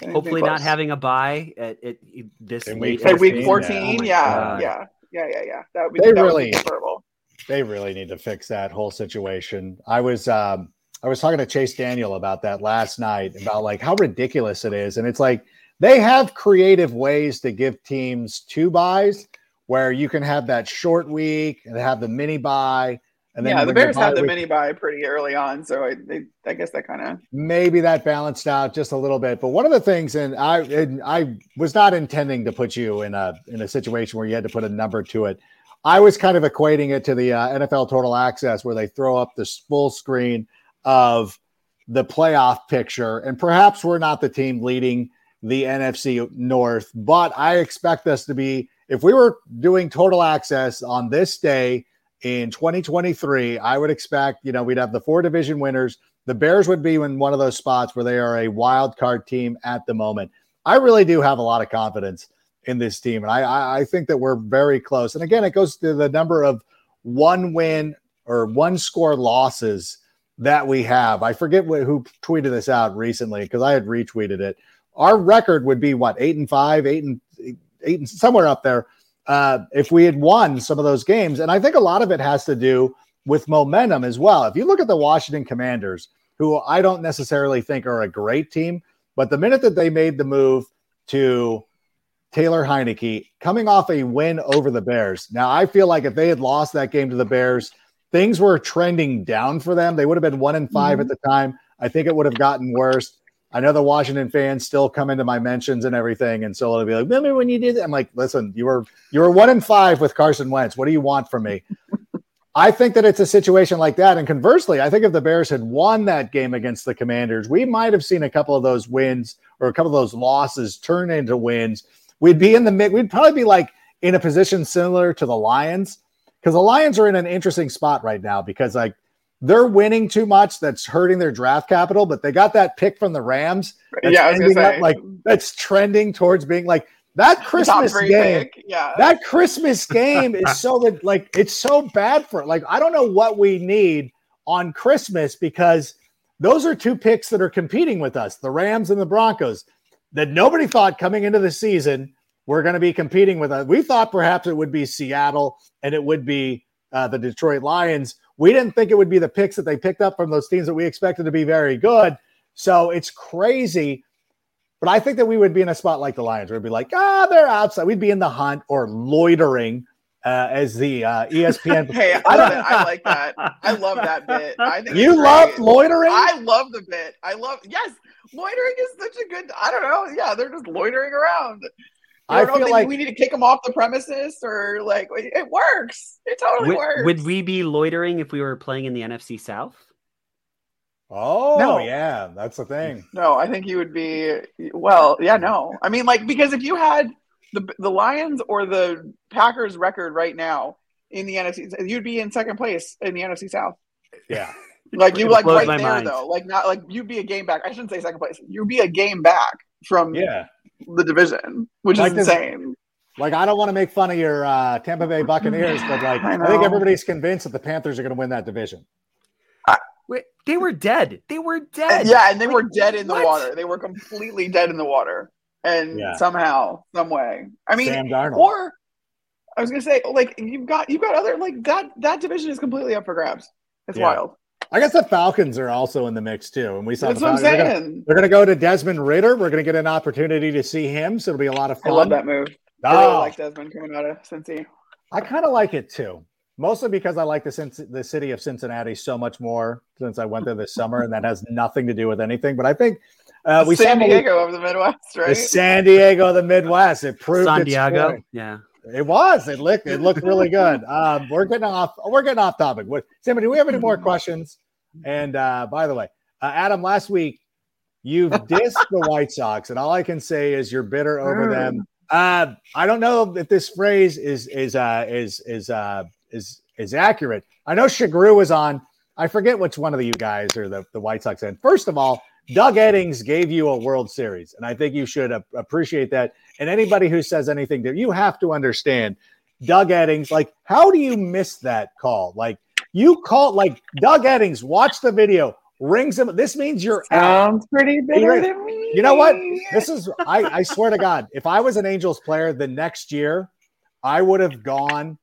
It's Hopefully, not having a bye at, at this In week. week At week 14, 14, Oh yeah, yeah, yeah, yeah, yeah. That would be They that would really- be preferable. they really need to fix that whole situation. I was um I was talking to Chase Daniel about that last night about like how ridiculous it is. And it's like they have creative ways to give teams two byes where you can have that short week and have the mini bye. And then yeah, the Bears had the week- mini bye pretty early on, so I they, I guess that kind of maybe that balanced out just a little bit. But one of the things, and I and I was not intending to put you in a in a situation where you had to put a number to it. I was kind of equating it to the uh, NFL Total Access, where they throw up this full screen of the playoff picture, and perhaps we're not the team leading the NFC North, but I expect us to be. If we were doing Total Access on this day in 2023, I would expect you know we'd have the four division winners the Bears would be in one of those spots where they are a wild card team at the moment. I really do have a lot of confidence in this team, and I, I, think that we're very close. And again, it goes to the number of one win or one score losses that we have. I forget wh- who tweeted this out recently because I had retweeted it. Our record would be what eight and five, eight and eight and somewhere up there uh, if we had won some of those games. And I think a lot of it has to do with momentum as well. If you look at the Washington Commanders, who I don't necessarily think are a great team, but the minute that they made the move to Taylor Heinicke coming off a win over the Bears. Now, I feel like if they had lost that game to the Bears, things were trending down for them. They would have been one and 5 at the time. I think it would have gotten worse. I know the Washington fans still come into my mentions and everything, and so it'll be like, remember when you did that? I'm like, listen, you were you were one in five with Carson Wentz. What do you want from me? I think that it's a situation like that. And conversely, I think if the Bears had won that game against the Commanders, we might have seen a couple of those wins or a couple of those losses turn into wins. We'd be in the mid, we'd probably be like in a position similar to the Lions because the Lions are in an interesting spot right now because like they're winning too much that's hurting their draft capital, but they got that pick from the Rams. that's yeah. I was gonna ending up, like that's trending towards being like that Christmas game pick. Yeah, that Christmas game is so that like it's so bad for like I don't know what we need on Christmas because those are two picks that are competing with us, the Rams and the Broncos, that nobody thought coming into the season we're going to be competing with us. We thought perhaps it would be Seattle and it would be uh, the Detroit Lions. We didn't think it would be the picks that they picked up from those teams that we expected to be very good. So it's crazy. But I think that we would be in a spot like the Lions, it'd be like, ah, they're outside. We'd be in the hunt or loitering, uh, as the uh, ESPN. Hey, I, I love it. I like that. I love that bit. I think you love loitering. I love the bit. I love yes. Loitering is such a good. I don't know. Yeah, they're just loitering around. I I don't feel think like we need to kick them off the premises or like it works. It totally Would, works. would we be loitering if we were playing in the NFC South? oh No. yeah, that's the thing. No, I think you would be well. Yeah, no. I mean, like because if you had the the Lions or the Packers record right now in the NFC, you'd be in second place in the NFC South. Yeah, Like you like right there mind. though. Like not like you'd be a game back. I shouldn't say second place. You'd be a game back from yeah. The division, which Like is this- insane. Like I don't want to make fun of your uh, Tampa Bay Buccaneers, but like I I, think everybody's convinced that the Panthers are going to win that division. Wait, they were dead. They were dead. Yeah, and they Like, were dead in the what? water. They were completely dead in the water. And Yeah. somehow, some way. I mean, Sam Darnold. or I was gonna say, like you've got you've got other like that that division is completely up for grabs. It's Yeah. wild. I guess the Falcons are also in the mix too, and we saw That's the what I'm They're gonna- saying. They're going to go to Desmond Ridder. We're going to get an opportunity to see him, so it'll be a lot of I fun. love that move. I really Oh, like Desmond coming out of Cincy. I kind of like it too, mostly because I like the the city of Cincinnati so much more since I went there this summer, and that has nothing to do with anything. But I think uh, we San Diego of the Midwest, right? the? San Diego, of the Midwest. It proved San its Diego. point. Yeah. It was. It looked. It looked really good. Um, we're getting off. We're getting off topic. What, Sammy? Do we have any more questions? And uh, by the way, uh, Adam, last week you've dissed the White Sox, and all I can say is you're bitter over them Uh, I don't know if this phrase is is uh, is is uh, is is accurate. I know Shagru was on. I forget which one of you guys or the, the White Sox and First of all, Doug Eddings gave you a World Series, and I think you should appreciate that. And anybody who says anything there, you have to understand Doug Eddings. Like, how do you miss that call? Like, you call like Doug Eddings. Watch the video. Rings him. This means you're Sounds out. pretty bitter than me. You know what? This is. I, I swear to God, if I was an Angels player the next year, I would have gone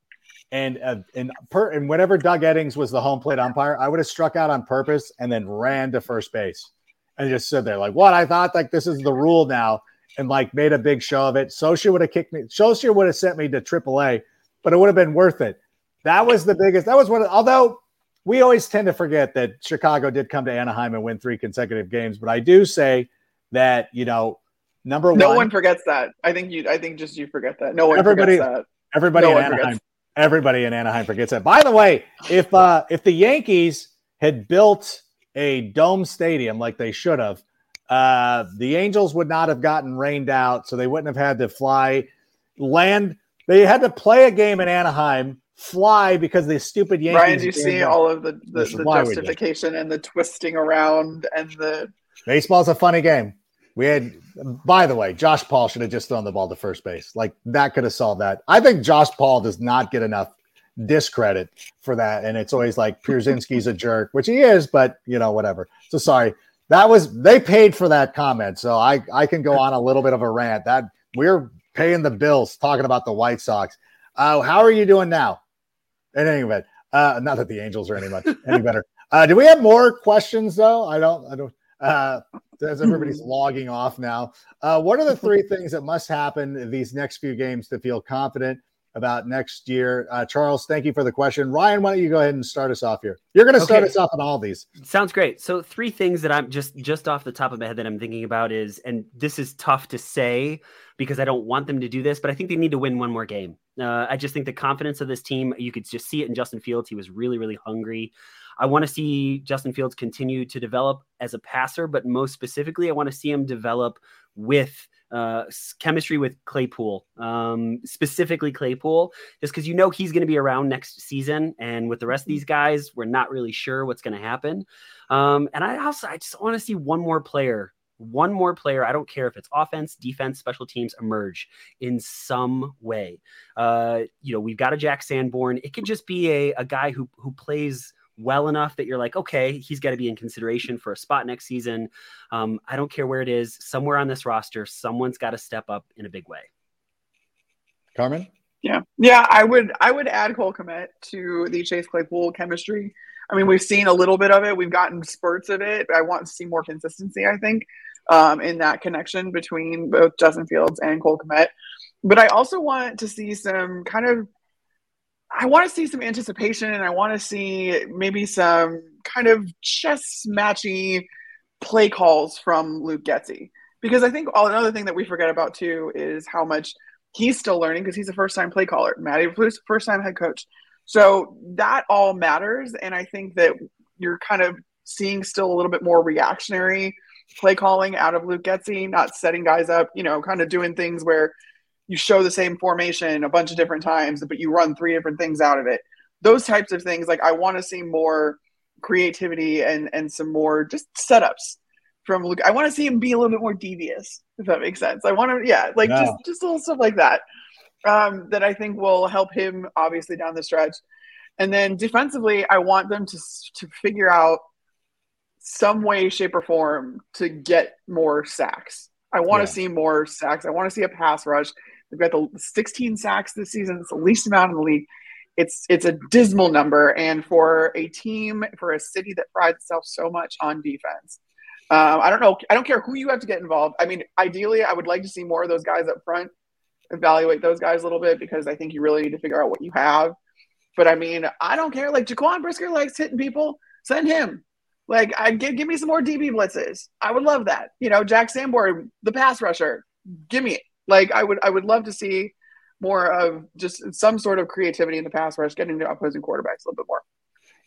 and uh, and per and whenever Doug Eddings was the home plate umpire, I would have struck out on purpose and then ran to first base and just stood there like, what? I thought like this is the rule now, and like made a big show of it. Scioscia would have kicked me. Scioscia would have sent me to AAA, but it would have been worth it. That was the biggest. That was one. Of, although we always tend to forget that Chicago did come to Anaheim and win three consecutive games, but I do say that you know number no one, no one forgets that. I think you. I think just you forget that. No one Everybody- forgets that. Everybody No in Anaheim. forgets. Everybody in Anaheim forgets that. By the way, if uh if the Yankees had built a dome stadium like they should have, uh the Angels would not have gotten rained out, so they wouldn't have had to fly land. They had to play a game in Anaheim, fly because the stupid Yankees. Brian, do you see all of the the, the why we did. justification and the twisting around and the Baseball's a funny game. We had, by the way, Josh Paul should have just thrown the ball to first base. Like that could have solved that. I think Josh Paul does not get enough discredit for that. And it's always like Pierzynski's a jerk, which he is, but you know, whatever. So sorry. That was they paid for that comment. So I I can go on a little bit of a rant. That we're paying the bills talking about the White Sox. Uh, how are you doing now? In any event, uh, not that the Angels are any much any better. Uh, do we have more questions though? I don't. I don't. Uh, as everybody's logging off now, uh, what are the three things that must happen these next few games to feel confident about next year? Uh, Charles, thank you for the question. Ryan, why don't you go ahead and start us off here? You're going to start Okay. us off on all these. Sounds great. So three things that I'm just just off the top of my head that I'm thinking about is, and this is tough to say because I don't want them to do this, but I think they need to win one more game. Uh, I just think the confidence of this team, you could just see it in Justin Fields. He was really, really hungry. I want to see Justin Fields continue to develop as a passer, but most specifically, I want to see him develop with uh, chemistry with Claypool, um, specifically Claypool, just because you know he's going to be around next season. And with the rest of these guys, we're not really sure what's going to happen. Um, and I also I just want to see one more player, one more player. I don't care if it's offense, defense, special teams emerge in some way. Uh, you know, we've got a Jack Sanborn. It could just be a, a guy who who plays well enough that you're like, okay, he's got to be in consideration for a spot next season. Um, I don't care where it is, somewhere on this roster, someone's got to step up in a big way. Carmen? Yeah, yeah, I would I would add Cole Kmet to the Chase Claypool chemistry. I mean, we've seen a little bit of it. We've gotten spurts of it. I want to see more consistency. I think um, in that connection between both Justin Fields and Cole Kmet. But I also want to see some kind of. I want to see some anticipation, and I want to see maybe some kind of chess matchy play calls from Luke Getsy. Because I think all, another thing that we forget about too is how much he's still learning because he's a first time play caller. Matt Eberflus first time head coach. So that all matters. And I think that you're kind of seeing still a little bit more reactionary play calling out of Luke Getsy, not setting guys up, you know, kind of doing things where you show the same formation a bunch of different times, but you run three different things out of it. Those types of things, like I want to see more creativity and and some more just setups from Luke. I want to see him be a little bit more devious, if that makes sense. I want to, yeah, like Yeah. just just little stuff like that um, that I think will help him obviously down the stretch. And then defensively, I want them to to figure out some way, shape, or form to get more sacks. I want Yeah. to see more sacks. I want to see a pass rush. They've got the 16 sacks this season. It's the least amount in the league. It's it's a dismal number, and for a team, for a city that prides itself so much on defense, um, I don't know. I don't care who you have to get involved. I mean, ideally, I would like to see more of those guys up front. Evaluate those guys a little bit because I think you really need to figure out what you have. But I mean, I don't care. Like Jaquan Brisker likes hitting people. Send him. Like, I give give me some more DB blitzes. I would love that. You know, Jack Sanborn, the pass rusher. Give me it. Like, I would I would love to see more of just some sort of creativity in the pass rush, getting to opposing quarterbacks a little bit more.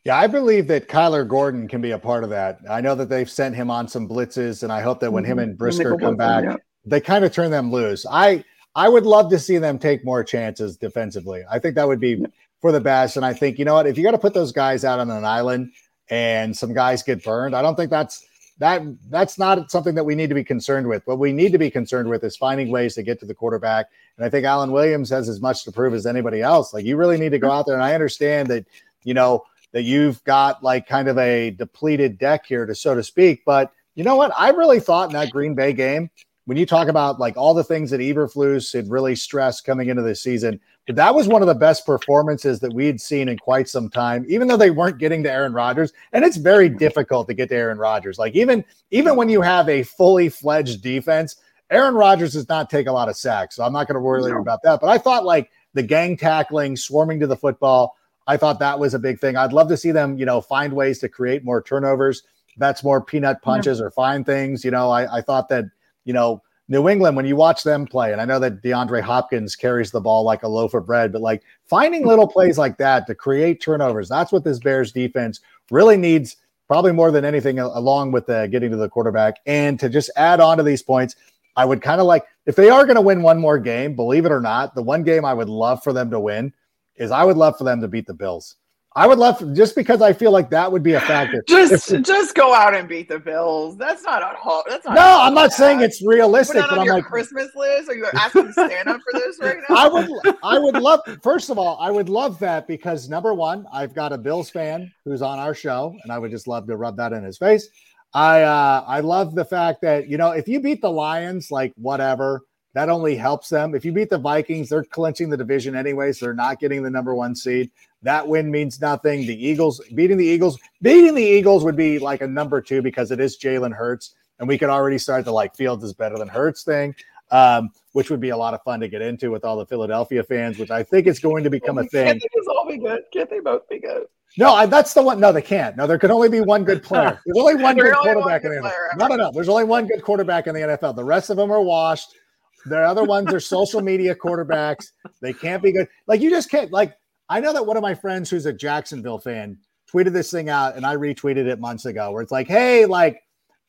Yeah, I believe that Kyler Gordon can be a part of that. I know that they've sent him on some blitzes, and I hope that when him Mhm. and Brisker Nickel come back, yeah. they kind of turn them loose. I I would love to see them take more chances defensively. I think that would be for the best. And I think, you know what, if you got to put those guys out on an island and some guys get burned, I don't think that's that that's not something that we need to be concerned with. What we need to be concerned with is finding ways to get to the quarterback. And I think Alan Williams has as much to prove as anybody else. Like you really need to go out there. And I understand that, you know, that you've got like kind of a depleted deck here to so to speak. But you know what? I really thought in that Green Bay game, when you talk about like all the things that Eberflus had really stressed coming into this season, that was one of the best performances that we had seen in quite some time, even though they weren't getting to Aaron Rodgers. And it's very mm-hmm. difficult to get to Aaron Rodgers. Like even even when you have a fully fledged defense, Aaron Rodgers does not take a lot of sacks. So I'm not going to worry no. about that. But I thought like the gang tackling, swarming to the football, I thought that was a big thing. I'd love to see them, you know, find ways to create more turnovers. That's more peanut punches yeah. or find things. You know, I, I thought that, you know, New England, when you watch them play, and I know that DeAndre Hopkins carries the ball like a loaf of bread, but like finding little plays like that to create turnovers, that's what this Bears defense really needs, probably more than anything, along with the getting to the quarterback. And to just add on to these points, I would kind of like, if they are going to win one more game, believe it or not, the one game I would love for them to win is I would love for them to beat the Bills. I would love just because I feel like that would be a factor. Just if, just go out and beat the Bills. That's not a ho- that's not No, I'm not saying it's realistic. But on your like, Christmas list. Are you asking stand up for this right now? I would I would love first of all, I would love that because number one, I've got a Bills fan who's on our show, and I would just love to rub that in his face. I uh I love the fact that you know if you beat the Lions, like whatever, that only helps them. If you beat the Vikings, they're clinching the division anyway, so they're not getting the number one seed. That win means nothing. The Eagles beating the Eagles, beating the Eagles would be like a number two because it is Jalen Hurts, and we could already start the like Fields is better than Hurts thing, um, which would be a lot of fun to get into with all the Philadelphia fans, which I think is going to become a thing. Can't they all be good? Can't they both be good? No, I, that's the one. No, they can't. No, there can only be one good player. There's only one good only quarterback one in the NFL. No, no, no. There's only one good quarterback in the NFL. The rest of them are washed. The other ones are social media quarterbacks. They can't be good. Like you just can't. Like I know that one of my friends who's a Jacksonville fan tweeted this thing out, and I retweeted it months ago, where it's like, hey, like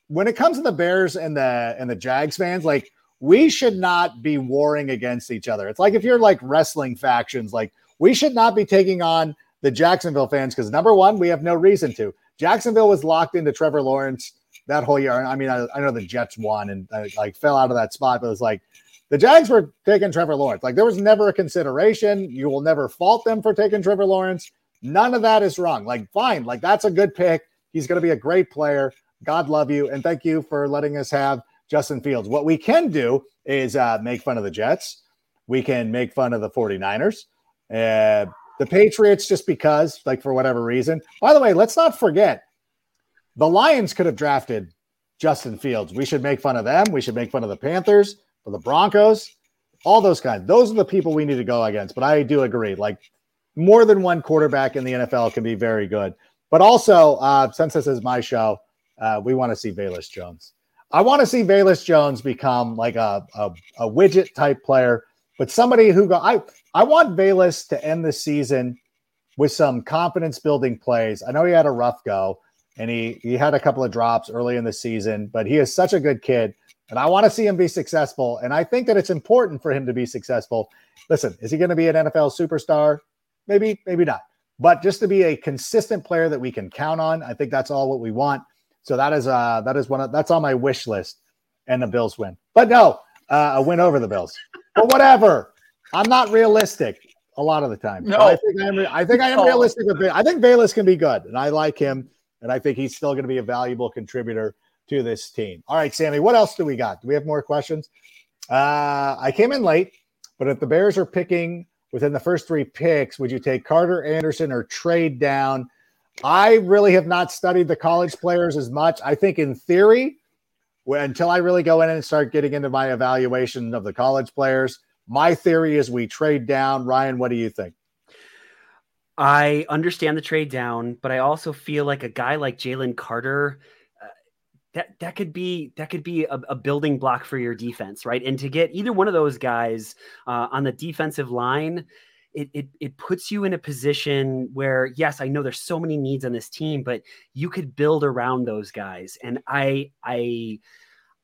when it comes to the Bears and the and the Jags fans, like we should not be warring against each other. It's like if you're like wrestling factions, like we should not be taking on the Jacksonville fans because number one, we have no reason to. Jacksonville was locked into Trevor Lawrence that whole year. I mean, I, I know the Jets won and uh, like fell out of that spot, but it was like the Jags were taking Trevor Lawrence. Like there was never a consideration. You will never fault them for taking Trevor Lawrence. None of that is wrong. Like, fine. Like, that's a good pick. He's going to be a great player. God love you. And thank you for letting us have Justin Fields. What we can do is uh, make fun of the Jets. We can make fun of the 49ers. Uh, the Patriots, just because, like, for whatever reason. By the way, let's not forget the Lions could have drafted Justin Fields. We should make fun of them. We should make fun of the Panthers the Broncos, all those kinds. Those are the people we need to go against. But I do agree, like more than one quarterback in the NFL can be very good. But also, uh, since this is my show, uh, we want to see Velus Jones. I want to see Velus Jones become like a, a, a widget type player, but somebody who go. I I want Velus to end the season with some confidence building plays. I know he had a rough go and he he had a couple of drops early in the season, but he is such a good kid. And I want to see him be successful. And I think that it's important for him to be successful. Listen, is he going to be an NFL superstar? Maybe, maybe not. But just to be a consistent player that we can count on, I think that's all what we want. So that is uh that is one of that's on my wish list. And the Bills win. But no, uh, a win over the Bills. But whatever. I'm not realistic a lot of the time. No, I think I am. I think I am realistic with. I think Velus can be good, and I like him, and I think he's still going to be a valuable contributor to this team. All right, Sammy, what else do we got? Do we have more questions? Uh, I came in late, but if the Bears are picking within the first three picks, would you take Carter Anderson or trade down? I really have not studied the college players as much. I think in theory, until I really go in and start getting into my evaluation of the college players, my theory is we trade down. Ryan, what do you think? I understand the trade down, but I also feel like a guy like Jalen Carter that that could be that could be a, a, building block for your defense, right? And to get either one of those guys uh, on the defensive line, it, it it puts you in a position where yes, I know there's so many needs on this team, but you could build around those guys. And I I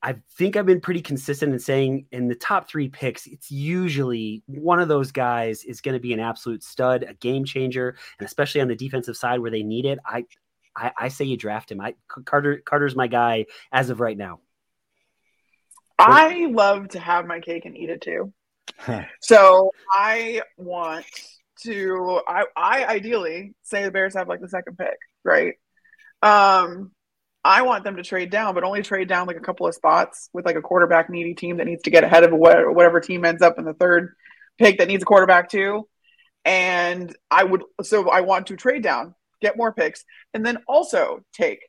I think I've been pretty consistent in saying in the top three picks, it's usually one of those guys is going to be an absolute stud, a game changer, and especially on the defensive side where they need it. I, I, I say you draft him. I Carter Carter's my guy as of right now. I love to have my cake and eat it too. so I want to. I, I ideally say the Bears have like the second pick, right? Um, I want them to trade down, but only trade down like a couple of spots with like a quarterback needy team that needs to get ahead of whatever team ends up in the third pick that needs a quarterback too. And I would, so I want to trade down, get more picks, and then also take.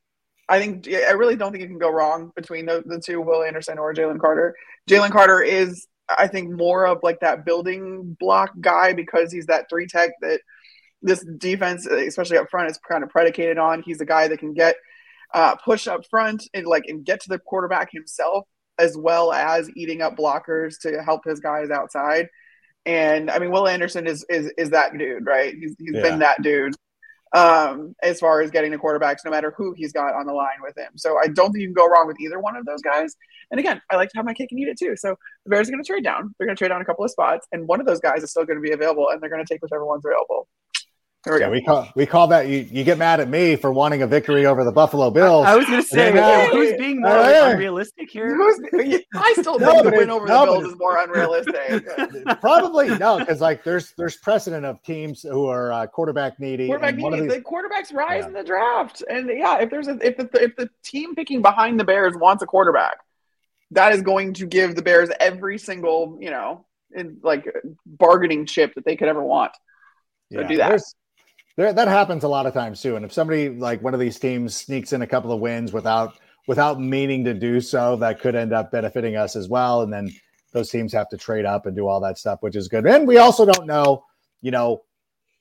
I think I really don't think you can go wrong between the, the two, Will Anderson or Jalen Carter. Jalen Carter is, I think, more of like that building block guy because he's that three tech that this defense, especially up front, is kind of predicated on. He's a guy that can get uh, push up front and like and get to the quarterback himself as well as eating up blockers to help his guys outside. And I mean, Will Anderson is is is that dude, right? He's he's yeah. been that dude um, as far as getting the quarterbacks, no matter who he's got on the line with him. So I don't think you can go wrong with either one of those guys. And again, I like to have my cake and eat it too. So the Bears are going to trade down. They're going to trade down a couple of spots, and one of those guys is still going to be available, and they're going to take whichever one's available. There we yeah, go. We call we call that you, you get mad at me for wanting a victory over the Buffalo Bills. I, was going to say then, who's being more uh, unrealistic here? I still think the win over no, the Bills is more unrealistic. Probably no, because like there's there's precedent of teams who are uh, quarterback needy. Quarterback needy. These, the quarterbacks rise yeah. in the draft, and yeah, if there's a if the if the team picking behind the Bears wants a quarterback, that is going to give the Bears every single you know in, like bargaining chip that they could ever want. So yeah, do that. There's, there, that happens a lot of times too. And if somebody like one of these teams sneaks in a couple of wins without without meaning to do so, that could end up benefiting us as well. And then those teams have to trade up and do all that stuff, which is good. And we also don't know, you know,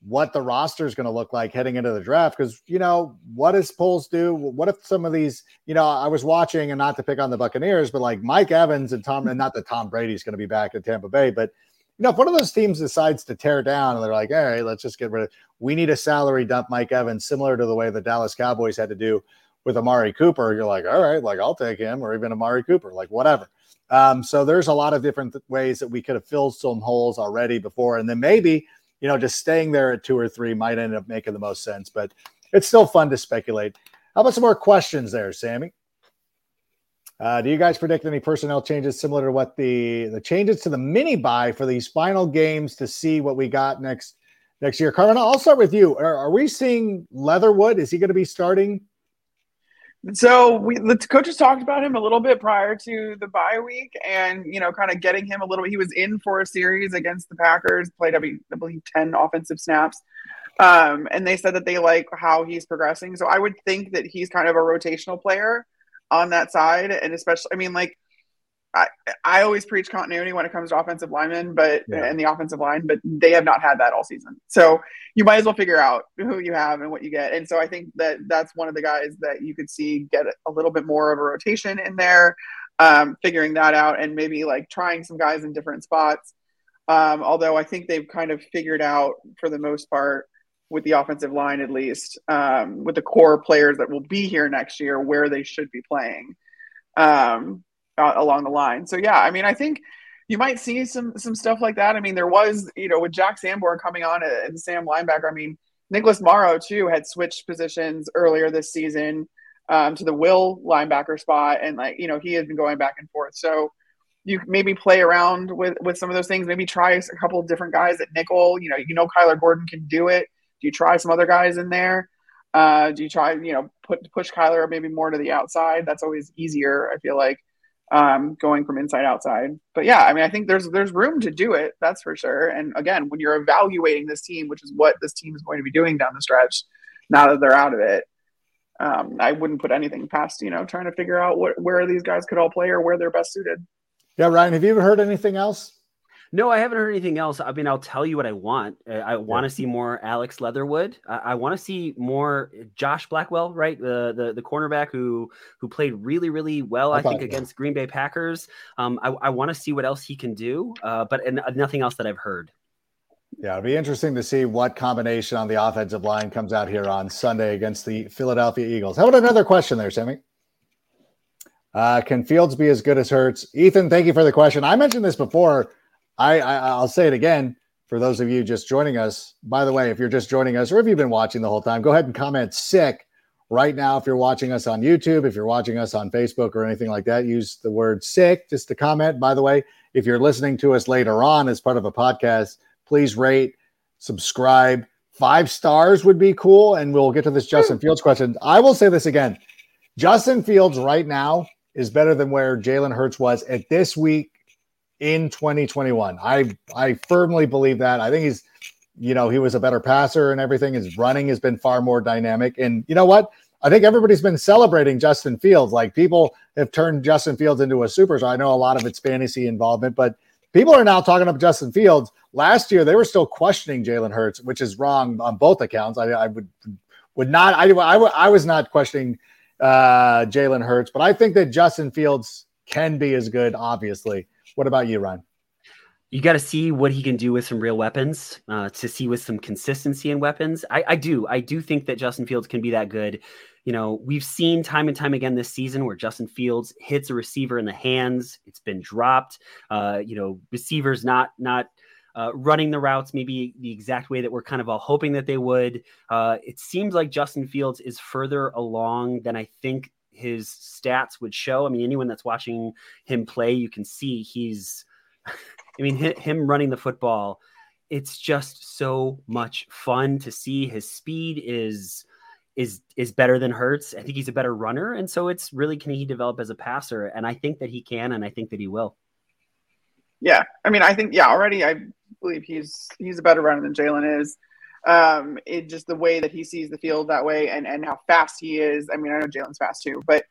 what the roster is going to look like heading into the draft because you know what does Poles do? What if some of these, you know, I was watching and not to pick on the Buccaneers, but like Mike Evans and Tom, and not that Tom Brady's going to be back in Tampa Bay, but you know, if one of those teams decides to tear down and they're like, all right, let's just get rid of, we need a salary dump Mike Evans, similar to the way the Dallas Cowboys had to do with Amari Cooper. You're like, all right, like I'll take him or even Amari Cooper, like whatever. Um, so there's a lot of different th- ways that we could have filled some holes already before. And then maybe, you know, just staying there at two or three might end up making the most sense, but it's still fun to speculate. How about some more questions there, Sammy? Uh, do you guys predict any personnel changes similar to what the the changes to the mini bye for these final games to see what we got next next year? Carmen, I'll start with you. Are, are we seeing Leatherwood? Is he going to be starting? So we the coaches talked about him a little bit prior to the bye week, and you know, kind of getting him a little. Bit. He was in for a series against the Packers, played I believe ten offensive snaps. Um, and they said that they like how he's progressing. So I would think that he's kind of a rotational player on that side, and especially, I mean, like I, I always preach continuity when it comes to offensive linemen, but yeah. and the offensive line, but they have not had that all season. So you might as well figure out who you have and what you get. And so I think that that's one of the guys that you could see get a little bit more of a rotation in there, um, figuring that out, and maybe like trying some guys in different spots. Um, although I think they've kind of figured out for the most part with the offensive line at least, um, with the core players that will be here next year, where they should be playing um, along the line. So yeah, I mean, I think you might see some some stuff like that. I mean, there was you know with Jack Sanborn coming on and Sam linebacker. I mean, Nicholas Morrow too had switched positions earlier this season um, to the Will linebacker spot, and like you know he has been going back and forth. So you maybe play around with with some of those things. Maybe try a couple of different guys at nickel. You know, you know Kyler Gordon can do it. Do you try some other guys in there? Uh, do you try, you know, put push Kyler maybe more to the outside? That's always easier. I feel like um, going from inside outside. But yeah, I mean, I think there's there's room to do it. That's for sure. And again, when you're evaluating this team, which is what this team is going to be doing down the stretch, now that they're out of it, um, I wouldn't put anything past you know trying to figure out what, where these guys could all play or where they're best suited. Yeah, Ryan, have you ever heard anything else? No, I haven't heard anything else. I mean, I'll tell you what I want. I want to see more Alex Leatherwood. I, I want to see more Josh Blackwell, right? The, the the cornerback who who played really really well, I, I think, against Green Bay Packers. Um, I, I want to see what else he can do, uh, but and nothing else that I've heard. Yeah, it'll be interesting to see what combination on the offensive line comes out here on Sunday against the Philadelphia Eagles. How about another question there, Sammy? Uh, can Fields be as good as Hurts? Ethan, thank you for the question. I mentioned this before. I, I I'll say it again for those of you just joining us. By the way, if you're just joining us or if you've been watching the whole time, go ahead and comment sick right now. If you're watching us on YouTube, if you're watching us on Facebook or anything like that, use the word sick just to comment. By the way, if you're listening to us later on as part of a podcast, please rate, subscribe. Five stars would be cool. And we'll get to this Justin Fields question. I will say this again Justin Fields right now is better than where Jalen Hurts was at this week in 2021. I I firmly believe that. I think he's, you know, he was a better passer and everything. His running has been far more dynamic. And you know what? I think everybody's been celebrating Justin Fields. Like people have turned Justin Fields into a superstar. I know a lot of it's fantasy involvement, but people are now talking up Justin Fields. Last year, they were still questioning Jalen Hurts, which is wrong on both accounts. I, I would would not. I, I, I was not questioning uh, Jalen Hurts, but I think that Justin Fields can be as good. Obviously, what about you, Ryan? You got to see what he can do with some real weapons, uh, to see with some consistency in weapons. I, I do, I do think that Justin Fields can be that good. You know, we've seen time and time again this season where Justin Fields hits a receiver in the hands, it's been dropped. Uh, you know, receivers not not uh, running the routes maybe the exact way that we're kind of all hoping that they would. Uh, it seems like Justin Fields is further along than I think his stats would show. I mean, anyone that's watching him play, you can see he's, I mean, him running the football, it's just so much fun to see. His speed is is is better than Hurts. I think he's a better runner, and so it's really can he develop as a passer? And I think that he can, and I think that he will. Yeah, I mean, I think yeah. Already, I believe he's he's a better runner than Jalen is. Um, it just the way that he sees the field that way, and and how fast he is. I mean, I know Jalen's fast too, but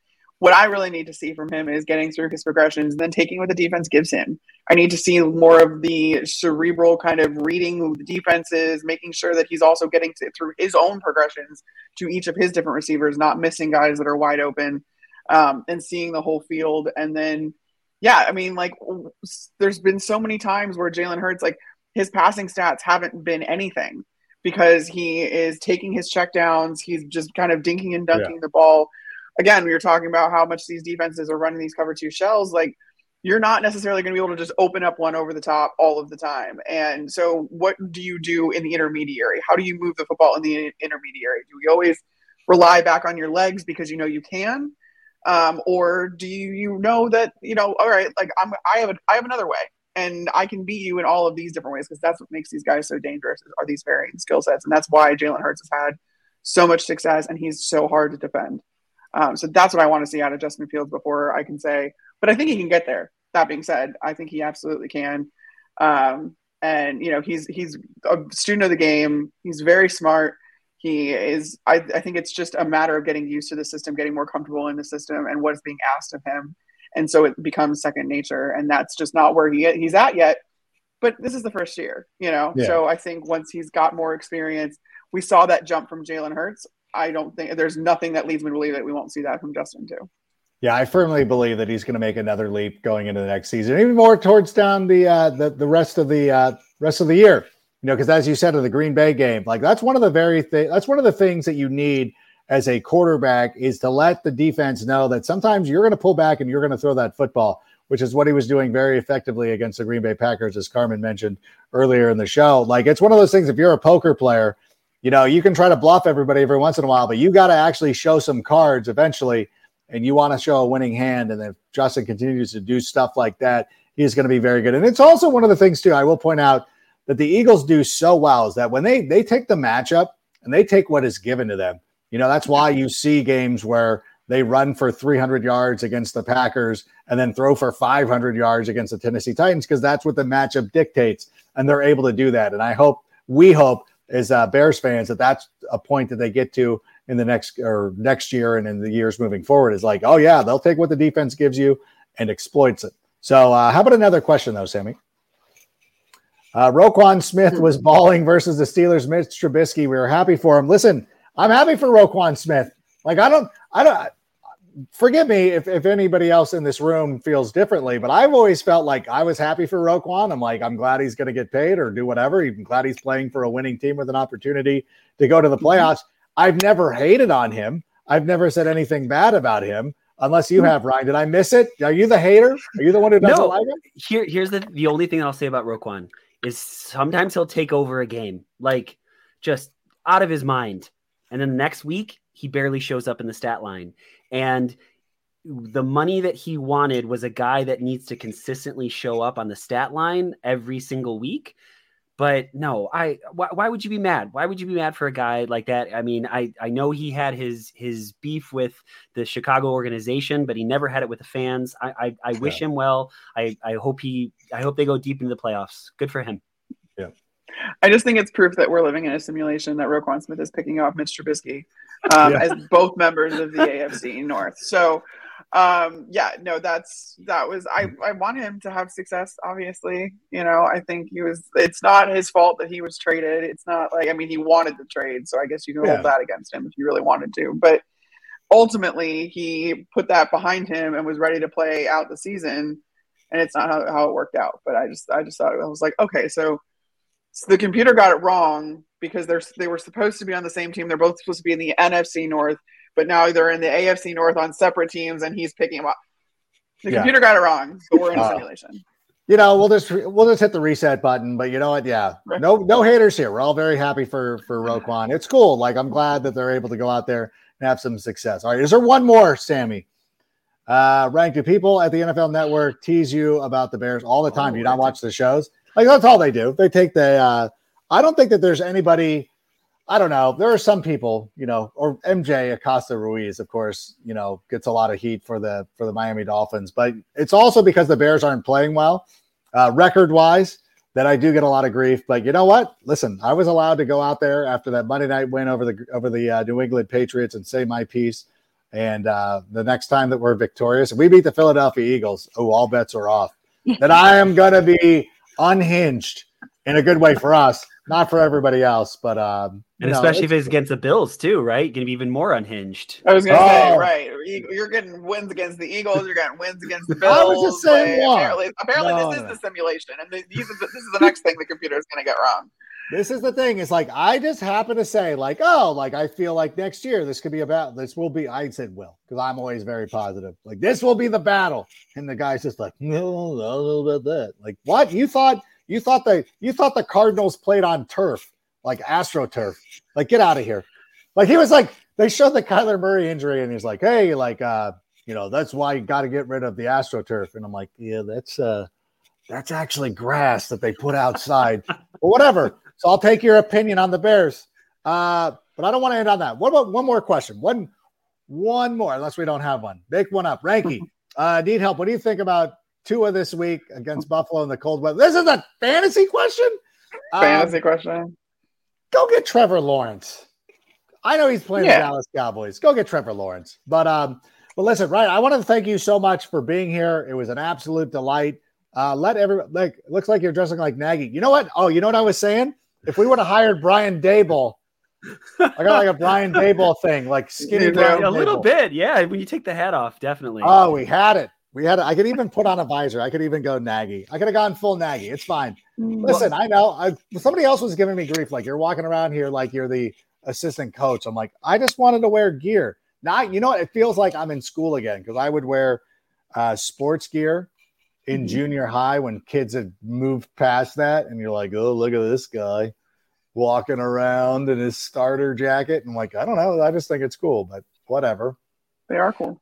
what I really need to see from him is getting through his progressions and then taking what the defense gives him. I need to see more of the cerebral kind of reading the defenses, making sure that he's also getting to, through his own progressions to each of his different receivers, not missing guys that are wide open, um, and seeing the whole field. And then, yeah, I mean, like, there's been so many times where Jalen Hurts, like, his passing stats haven't been anything because he is taking his checkdowns. He's just kind of dinking and dunking yeah. the ball. Again, we were talking about how much these defenses are running these cover two shells. Like, you're not necessarily going to be able to just open up one over the top all of the time. And so, what do you do in the intermediary? How do you move the football in the intermediary? Do you always rely back on your legs because you know you can? Um, or do you know that you know all right like i'm i have a, i have another way and I can beat you in all of these different ways because that's what makes these guys so dangerous are these varying skill sets, and that's why Jalen Hurts has had so much success and he's so hard to defend. Um, so that's what I want to see out of Justin Fields before I can say, but I think he can get there. That being said, I think he absolutely can. Um, and you know, he's he's a student of the game. He's very smart. He is. I, I think it's just a matter of getting used to the system, getting more comfortable in the system, and what is being asked of him and so it becomes second nature and that's just not where he he's at yet but this is the first year you know yeah. so i think once he's got more experience we saw that jump from jalen hurts i don't think there's nothing that leads me to believe that we won't see that from justin too yeah, I firmly believe that he's going to make another leap going into the next season, even more towards down the uh, the, the rest of the uh, rest of the year. You know, because as you said in the Green Bay game, like that's one of the very th- that's one of the things that you need as a quarterback is to let the defense know that sometimes you're going to pull back and you're going to throw that football, which is what he was doing very effectively against the Green Bay Packers, as Carmen mentioned earlier in the show. Like it's one of those things, if you're a poker player, you know, you can try to bluff everybody every once in a while, but you got to actually show some cards eventually. And you want to show a winning hand. And if Justin continues to do stuff like that, he's going to be very good. And it's also one of the things, too, I will point out that the Eagles do so well is that when they they take the matchup and they take what is given to them, you know, that's why you see games where they run for 300 yards against the Packers and then throw for 500 yards against the Tennessee Titans because that's what the matchup dictates. And they're able to do that. And I hope, we hope, as uh, Bears fans, that that's a point that they get to in the next or next year and in the years moving forward is like, oh, yeah, they'll take what the defense gives you and exploits it. So, uh, how about another question, though, Sammy? Uh, Roquan Smith was balling versus the Steelers. Mitch Trubisky. We were happy for him. Listen, I'm happy for Roquan Smith. Like I don't, I don't. Forgive me if, if anybody else in this room feels differently, but I've always felt like I was happy for Roquan. I'm like, I'm glad he's going to get paid or do whatever. I'm glad he's playing for a winning team with an opportunity to go to the mm-hmm. playoffs. I've never hated on him. I've never said anything bad about him. unless you have Ryan. Did I miss it? Are you the hater? Are you the one who doesn't No. like him? Here, here's the the only thing I'll say about Roquan is sometimes he'll take over a game, like just out of his mind, and then the next week he barely shows up in the stat line. And the money that he wanted was a guy that needs to consistently show up on the stat line every single week. But no, I why, why would you be mad? Why would you be mad for a guy like that? I mean, I I know he had his his beef with the Chicago organization, but he never had it with the fans. I I, I wish him well. I I hope he I hope they go deep into the playoffs. Good for him. I just think it's proof that we're living in a simulation that Roquan Smith is picking off Mitch Trubisky um, Yeah. as both members of the AFC North. So, um, yeah, no, that's that was I. I want him to have success. Obviously, you know, I think he was. It's not his fault that he was traded. It's not like I mean he wanted the trade, so I guess you can Yeah. hold that against him if you really wanted to. But ultimately, he put that behind him and was ready to play out the season. And it's not how, how it worked out. But I just I just thought I was like, okay, so so the computer got it wrong because they're they were supposed to be on the same team. They're both supposed to be in the NFC North, but now they're in the AFC North on separate teams, and he's picking them up. The Yeah. computer got it wrong, but we're in a Uh, simulation. You know, we'll just we'll just hit the reset button. But you know what? Yeah, Right. no no haters here. We're all very happy for for Roquan. It's cool. Like I'm glad that they're able to go out there and have some success. All right, is there one more, Sammy? Uh, rank, do people at the NFL Network tease you about the Bears all the time? do you not watch the shows? Like that's all they do. They take the. Uh, I don't think that there's anybody. I don't know. There are some people, you know, or MJ Acosta Ruiz, of course, you know, gets a lot of heat for the for the Miami Dolphins, but it's also because the Bears aren't playing well, uh, record wise. That I do get a lot of grief, but you know what? Listen, I was allowed to go out there after that Monday night win over the over the uh, New England Patriots and say my piece. And uh, the next time that we're victorious, we beat the Philadelphia Eagles, oh, all bets are off. that I am to be unhinged in a good way for us, not for everybody else. But um, And you know, especially if it's- it's against the Bills too, right? Going to be even more unhinged. I was gonna Oh. say, right? you- You're getting wins against the Eagles. You're getting wins against the Bills. I was just saying like, apparently, apparently No, this is no. the simulation, and the, these are the, this is the next thing the computer is gonna get wrong. This is the thing. It's like I just happen to say, like, oh, like I feel like next year this could be about this will be. I said will because I'm always very positive. Like this will be the battle, and the guy's just like, no, I don't about that. Like what you thought? You thought the you thought the Cardinals played on turf, like AstroTurf. Like get out of here. Like he was like they showed the Kyler Murray injury, and he's like, hey, like uh, you know, that's why you got to get rid of the AstroTurf. And I'm like, yeah, that's uh, that's actually grass that they put outside. or whatever. So I'll take your opinion on the Bears. Uh, but I don't want to end on that. What about one more question? One, one more, unless we don't have one. Make one up. Ranky, uh, need help. What do you think about Tua this week against Buffalo in the cold weather? This is a fantasy question. Um, Fantasy question. go get Trevor Lawrence. I know he's playing Yeah. the Dallas Cowboys. Go get Trevor Lawrence. But um, but listen, right. I want to thank you so much for being here. It was an absolute delight. Uh, let every like looks like you're dressing like Nagy. You know what? Oh, you know what I was saying? If we would have hired Brian Daboll, I got like a Brian Daboll thing, like skinny You do. Brian a little bit, yeah. When you take the hat off, definitely. Oh, we had it. We had it. I could even put on a visor. I could even go Nagy. I could have gone full Nagy. It's fine. Listen, I know. I, somebody else was giving me grief. Like you're walking around here like you're the assistant coach. I'm like, I just wanted to wear gear. Not, you know what? It feels like I'm in school again because I would wear uh, sports gear in mm-hmm. junior high when kids had moved past that, and you're like, oh, look at this guy walking around in his starter jacket. And I'm like, I don't know. I just think it's cool, but whatever. They are cool.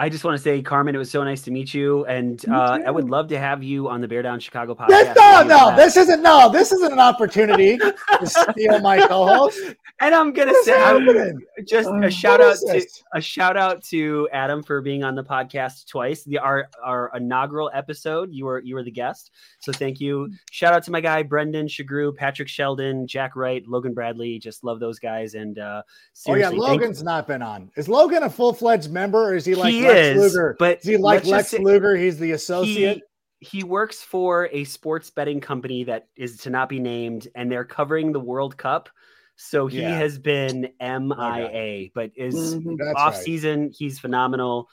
I just want to say, Carmen, it was so nice to meet you, and uh. I would love to have you on the Bear Down Chicago podcast. This, no, no, this isn't. No, this isn't an opportunity to steal my co-host. And I'm gonna What's say I'm- just um, a shout out to this? a shout out to Adam for being on the podcast twice. The our our inaugural episode, you were you were the guest, so thank you. Shout out to my guy Brendan Shagru, Patrick Sheldon, Jack Wright, Logan Bradley. Just love those guys. And uh, Oh yeah, Logan's not been on. Is Logan a full fledged member, or is he like He is, Luger? but is he like Lex say- Luger? He's the associate. He, he works for a sports betting company that is to not be named, and they're covering the World Cup. So he Yeah. has been MIA, but is. Mm-hmm. That's off right. season. He's phenomenal,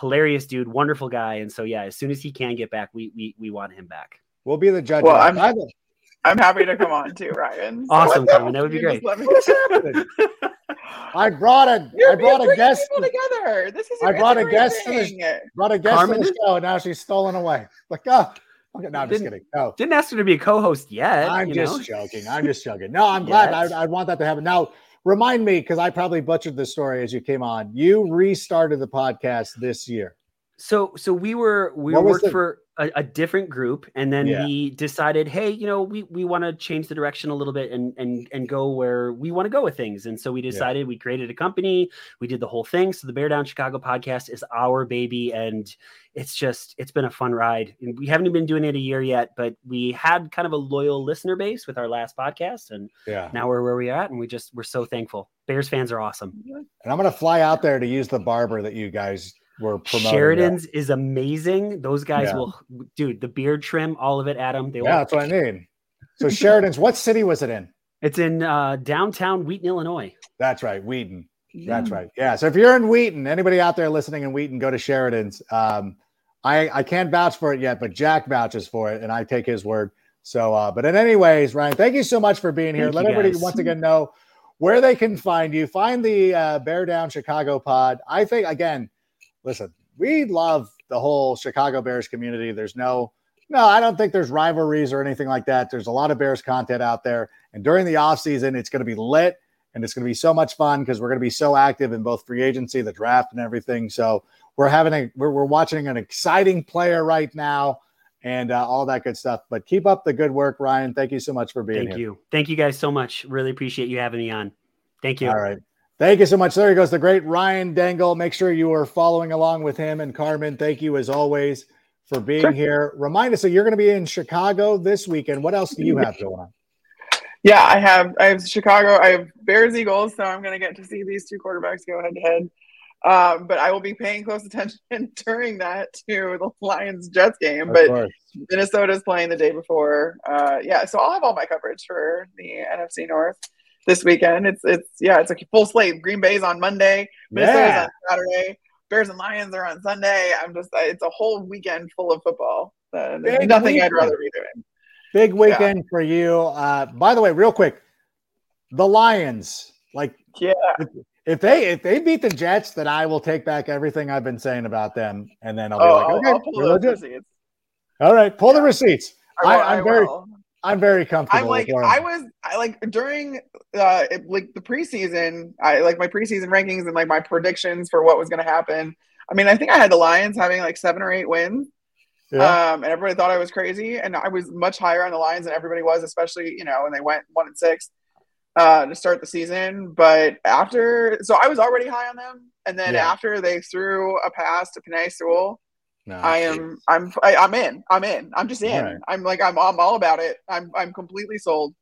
hilarious dude, wonderful guy. And so yeah, as soon as he can get back, we we we want him back. We'll be the judge. Well, of that. I'm- I'm happy to come on too, Ryan. So Awesome, what Carmen. That would be great. What's happening? I brought a You're, I brought you're a guest. people together. This is I brought a guest to thing. the brought a guest Carmen to the show, and now she's stolen away. Like, oh, okay, no, I'm just Didn't- kidding. No, Didn't ask her to be a co-host yet. I'm you just know? joking. I'm just joking. No, I'm glad. Yes. I, I want that to happen. Now, remind me because I probably butchered this story as you came on. You restarted the podcast this year. So so we were we What worked the- for a, a different group and then Yeah. we decided, hey, you know, we we want to change the direction a little bit and and and go where we want to go with things. And so we decided we created a company, we did the whole thing. So the Bear Down Chicago podcast is our baby and it's just it's been a fun ride. And we haven't even been doing it a year yet, but we had kind of a loyal listener base with our last podcast and Yeah. now we're where we are at and we just we're so thankful. Bears fans are awesome. And I'm gonna fly out there to use the barber that you guys were. Sheridan's is amazing. Those guys Yeah. will, dude, the beard trim, all of it, Adam. They Yeah, will. that's what I mean. So Sheridan's, what city was it in? It's in uh, downtown Wheaton, Illinois. That's right, Wheaton. That's right. Yeah. So if you're in Wheaton, anybody out there listening in Wheaton, go to Sheridan's. Um, I I can't vouch for it yet, but Jack vouches for it, and I take his word. So, uh, but in any ways, Ryan, thank you so much for being here. Thank Let everybody guys. once again know where they can find you. Find the uh, Bear Down Chicago Pod. I think again, listen, we love the whole Chicago Bears community. There's no no, I don't think there's rivalries or anything like that. There's a lot of Bears content out there. And during the offseason, it's going to be lit and it's going to be so much fun because we're going to be so active in both free agency, the draft, and everything. So we're having a we're, we're watching an exciting player right now and uh, all that good stuff. But keep up the good work, Ryan. Thank you so much for being Thank here. Thank you. Thank you guys so much. Really appreciate you having me on. Thank you. All right. Thank you so much. There he goes, the great Ryan Dengel. Make sure you are following along with him and Carmen. Thank you as always for being Sure. here. Remind us that you're going to be in Chicago this weekend. What else do you have going on? Yeah, I have I have Chicago, I have Bears Eagles, so I'm gonna get to see these two quarterbacks go head to head. Um, but I will be paying close attention during that to the Lions Jets game. Of But course. Minnesota's playing the day before. Uh, yeah, so I'll have all my coverage for the NFC North this weekend. It's it's yeah, it's a full slate. Green Bay's on Monday, Minnesota's Yeah. on Saturday, Bears and Lions are on Sunday. I'm just it's a whole weekend full of football. Uh, nothing I'd rather be doing. Big weekend for you. Uh, by the way, real quick, the Lions, like Yeah. if they if they beat the Jets, then I will take back everything I've been saying about them, and then I'll be Oh, like, okay, I'll pull those receipts. all right, pull the receipts. I, I very, will. I'm very comfortable. I'm like I was I like during uh it- like the preseason I like my preseason rankings and like my predictions for what was going to happen. I mean, I think I had the Lions having like 7 or 8 wins. Yeah. Um and everybody thought I was crazy and I was much higher on the Lions than everybody was, especially, you know, when they went 1 and 6 uh to start the season, but after so I was already high on them and then Yeah. after they threw a pass to Penei Sewell No, I geez. am. I'm. I, I'm in. I'm in. I'm just in. Right. I'm like. I'm. I'm all about it. I'm. I'm completely sold.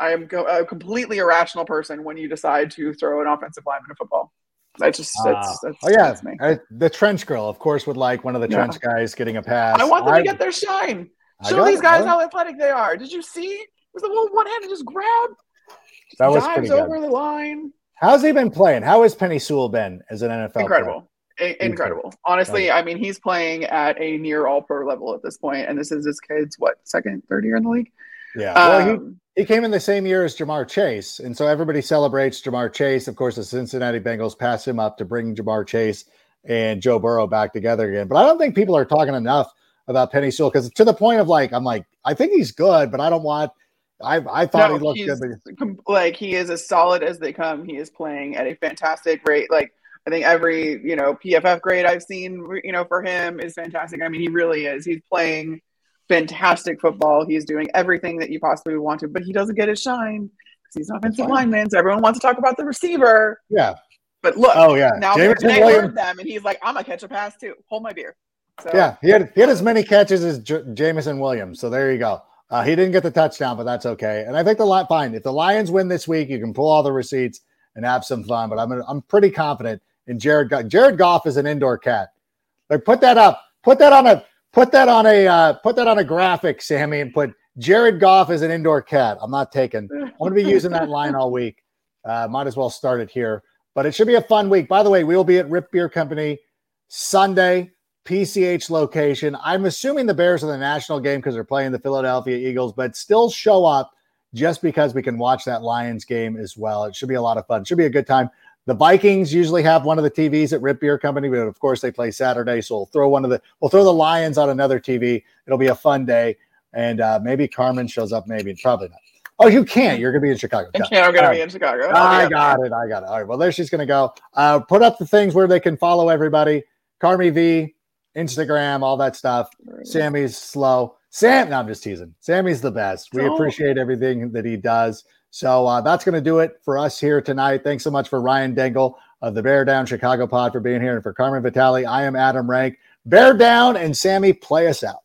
I am go, a completely irrational person when you decide to throw an offensive lineman in football. That's just. That's, Ah. that's, oh yeah, That's me. Uh, the trench girl, of course, would like one of the Yeah. trench guys getting a pass. I want them to get their shine. Show these guys how athletic they are. Did you see? It was the little one handed just grab. That was dives pretty good. over the line. How's he been playing? How has Penei Sewell been as an NFL? Incredible. I- incredible. Honestly, I mean, he's playing at a near all pro level at this point, and this is his kid's what second, third year in the league. Yeah. Well, he, Um, he came in the same year as Ja'Marr Chase, and so everybody celebrates Ja'Marr Chase. Of course, the Cincinnati Bengals pass him up to bring Ja'Marr Chase and Joe Burrow back together again. But I don't think people are talking enough about Penei Sewell because to the point of like, I'm like, I think he's good, but I don't want. I I thought No, he looked good. but- like he is as solid as they come. He is playing at a fantastic rate. Like I think every you know PFF grade I've seen, you know, for him is fantastic. I mean, he really is. He's playing fantastic football. He's doing everything that you possibly want to, but he doesn't get his shine because he's an offensive lineman. So everyone wants to talk about the receiver. Yeah. But look, Oh yeah. now Jameson heard them, and he's like, "I'm gonna catch a pass too. Hold my beer." So, Yeah, he had he had as many catches as J- Jameson Williams. So there you go. Uh, he didn't get the touchdown, but that's okay. And I think the Li- fine if the Lions win this week, you can pull all the receipts and have some fun. But I'm I'm pretty confident in Jared. Goff. Jared Goff is an indoor cat. Like put that up. Put that on a put that on a uh, put that on a graphic, Sammy, and put Jared Goff is an indoor cat. I'm not taking. I'm going to be using that line all week. Uh, might as well start it here. But it should be a fun week. By the way, we will be at Riip Beer Company Sunday, PCH location. I'm assuming the Bears are the national game because they're playing the Philadelphia Eagles, but still show up. just because we can watch that Lions game as well. It should be a lot of fun. It should be a good time. The Vikings usually have one of the TVs at Riip Beer Company, but of course they play Saturday, so we'll throw one of the we'll throw the Lions on another TV. It'll be a fun day, and uh, maybe Carmen shows up. Maybe probably not. Oh, you can't. You're going to be in Chicago. I'm going to be in Chicago. I got it. I got it. All right. Well, there she's going to go. Uh, put up the things where they can follow everybody. Carmi V, Instagram, all that stuff. Right. Sammy's slow. Sam, no, I'm just teasing. Sammy's the best. We oh. appreciate everything that he does. So uh, that's going to do it for us here tonight. Thanks so much for Ryan Dengel of the Bear Down Chicago Pod for being here. And for Carmen Vitali, I am Adam Rank. Bear Down and Sammy, play us out.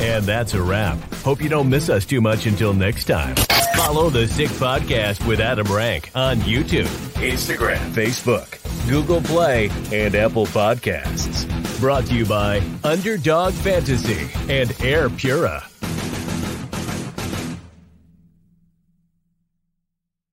And that's a wrap. Hope you don't miss us too much until next time. Follow the Sick Podcast with Adam Rank on YouTube, Instagram, Facebook, Google Play, and Apple Podcasts. Brought to you by Underdog Fantasy and Airpura.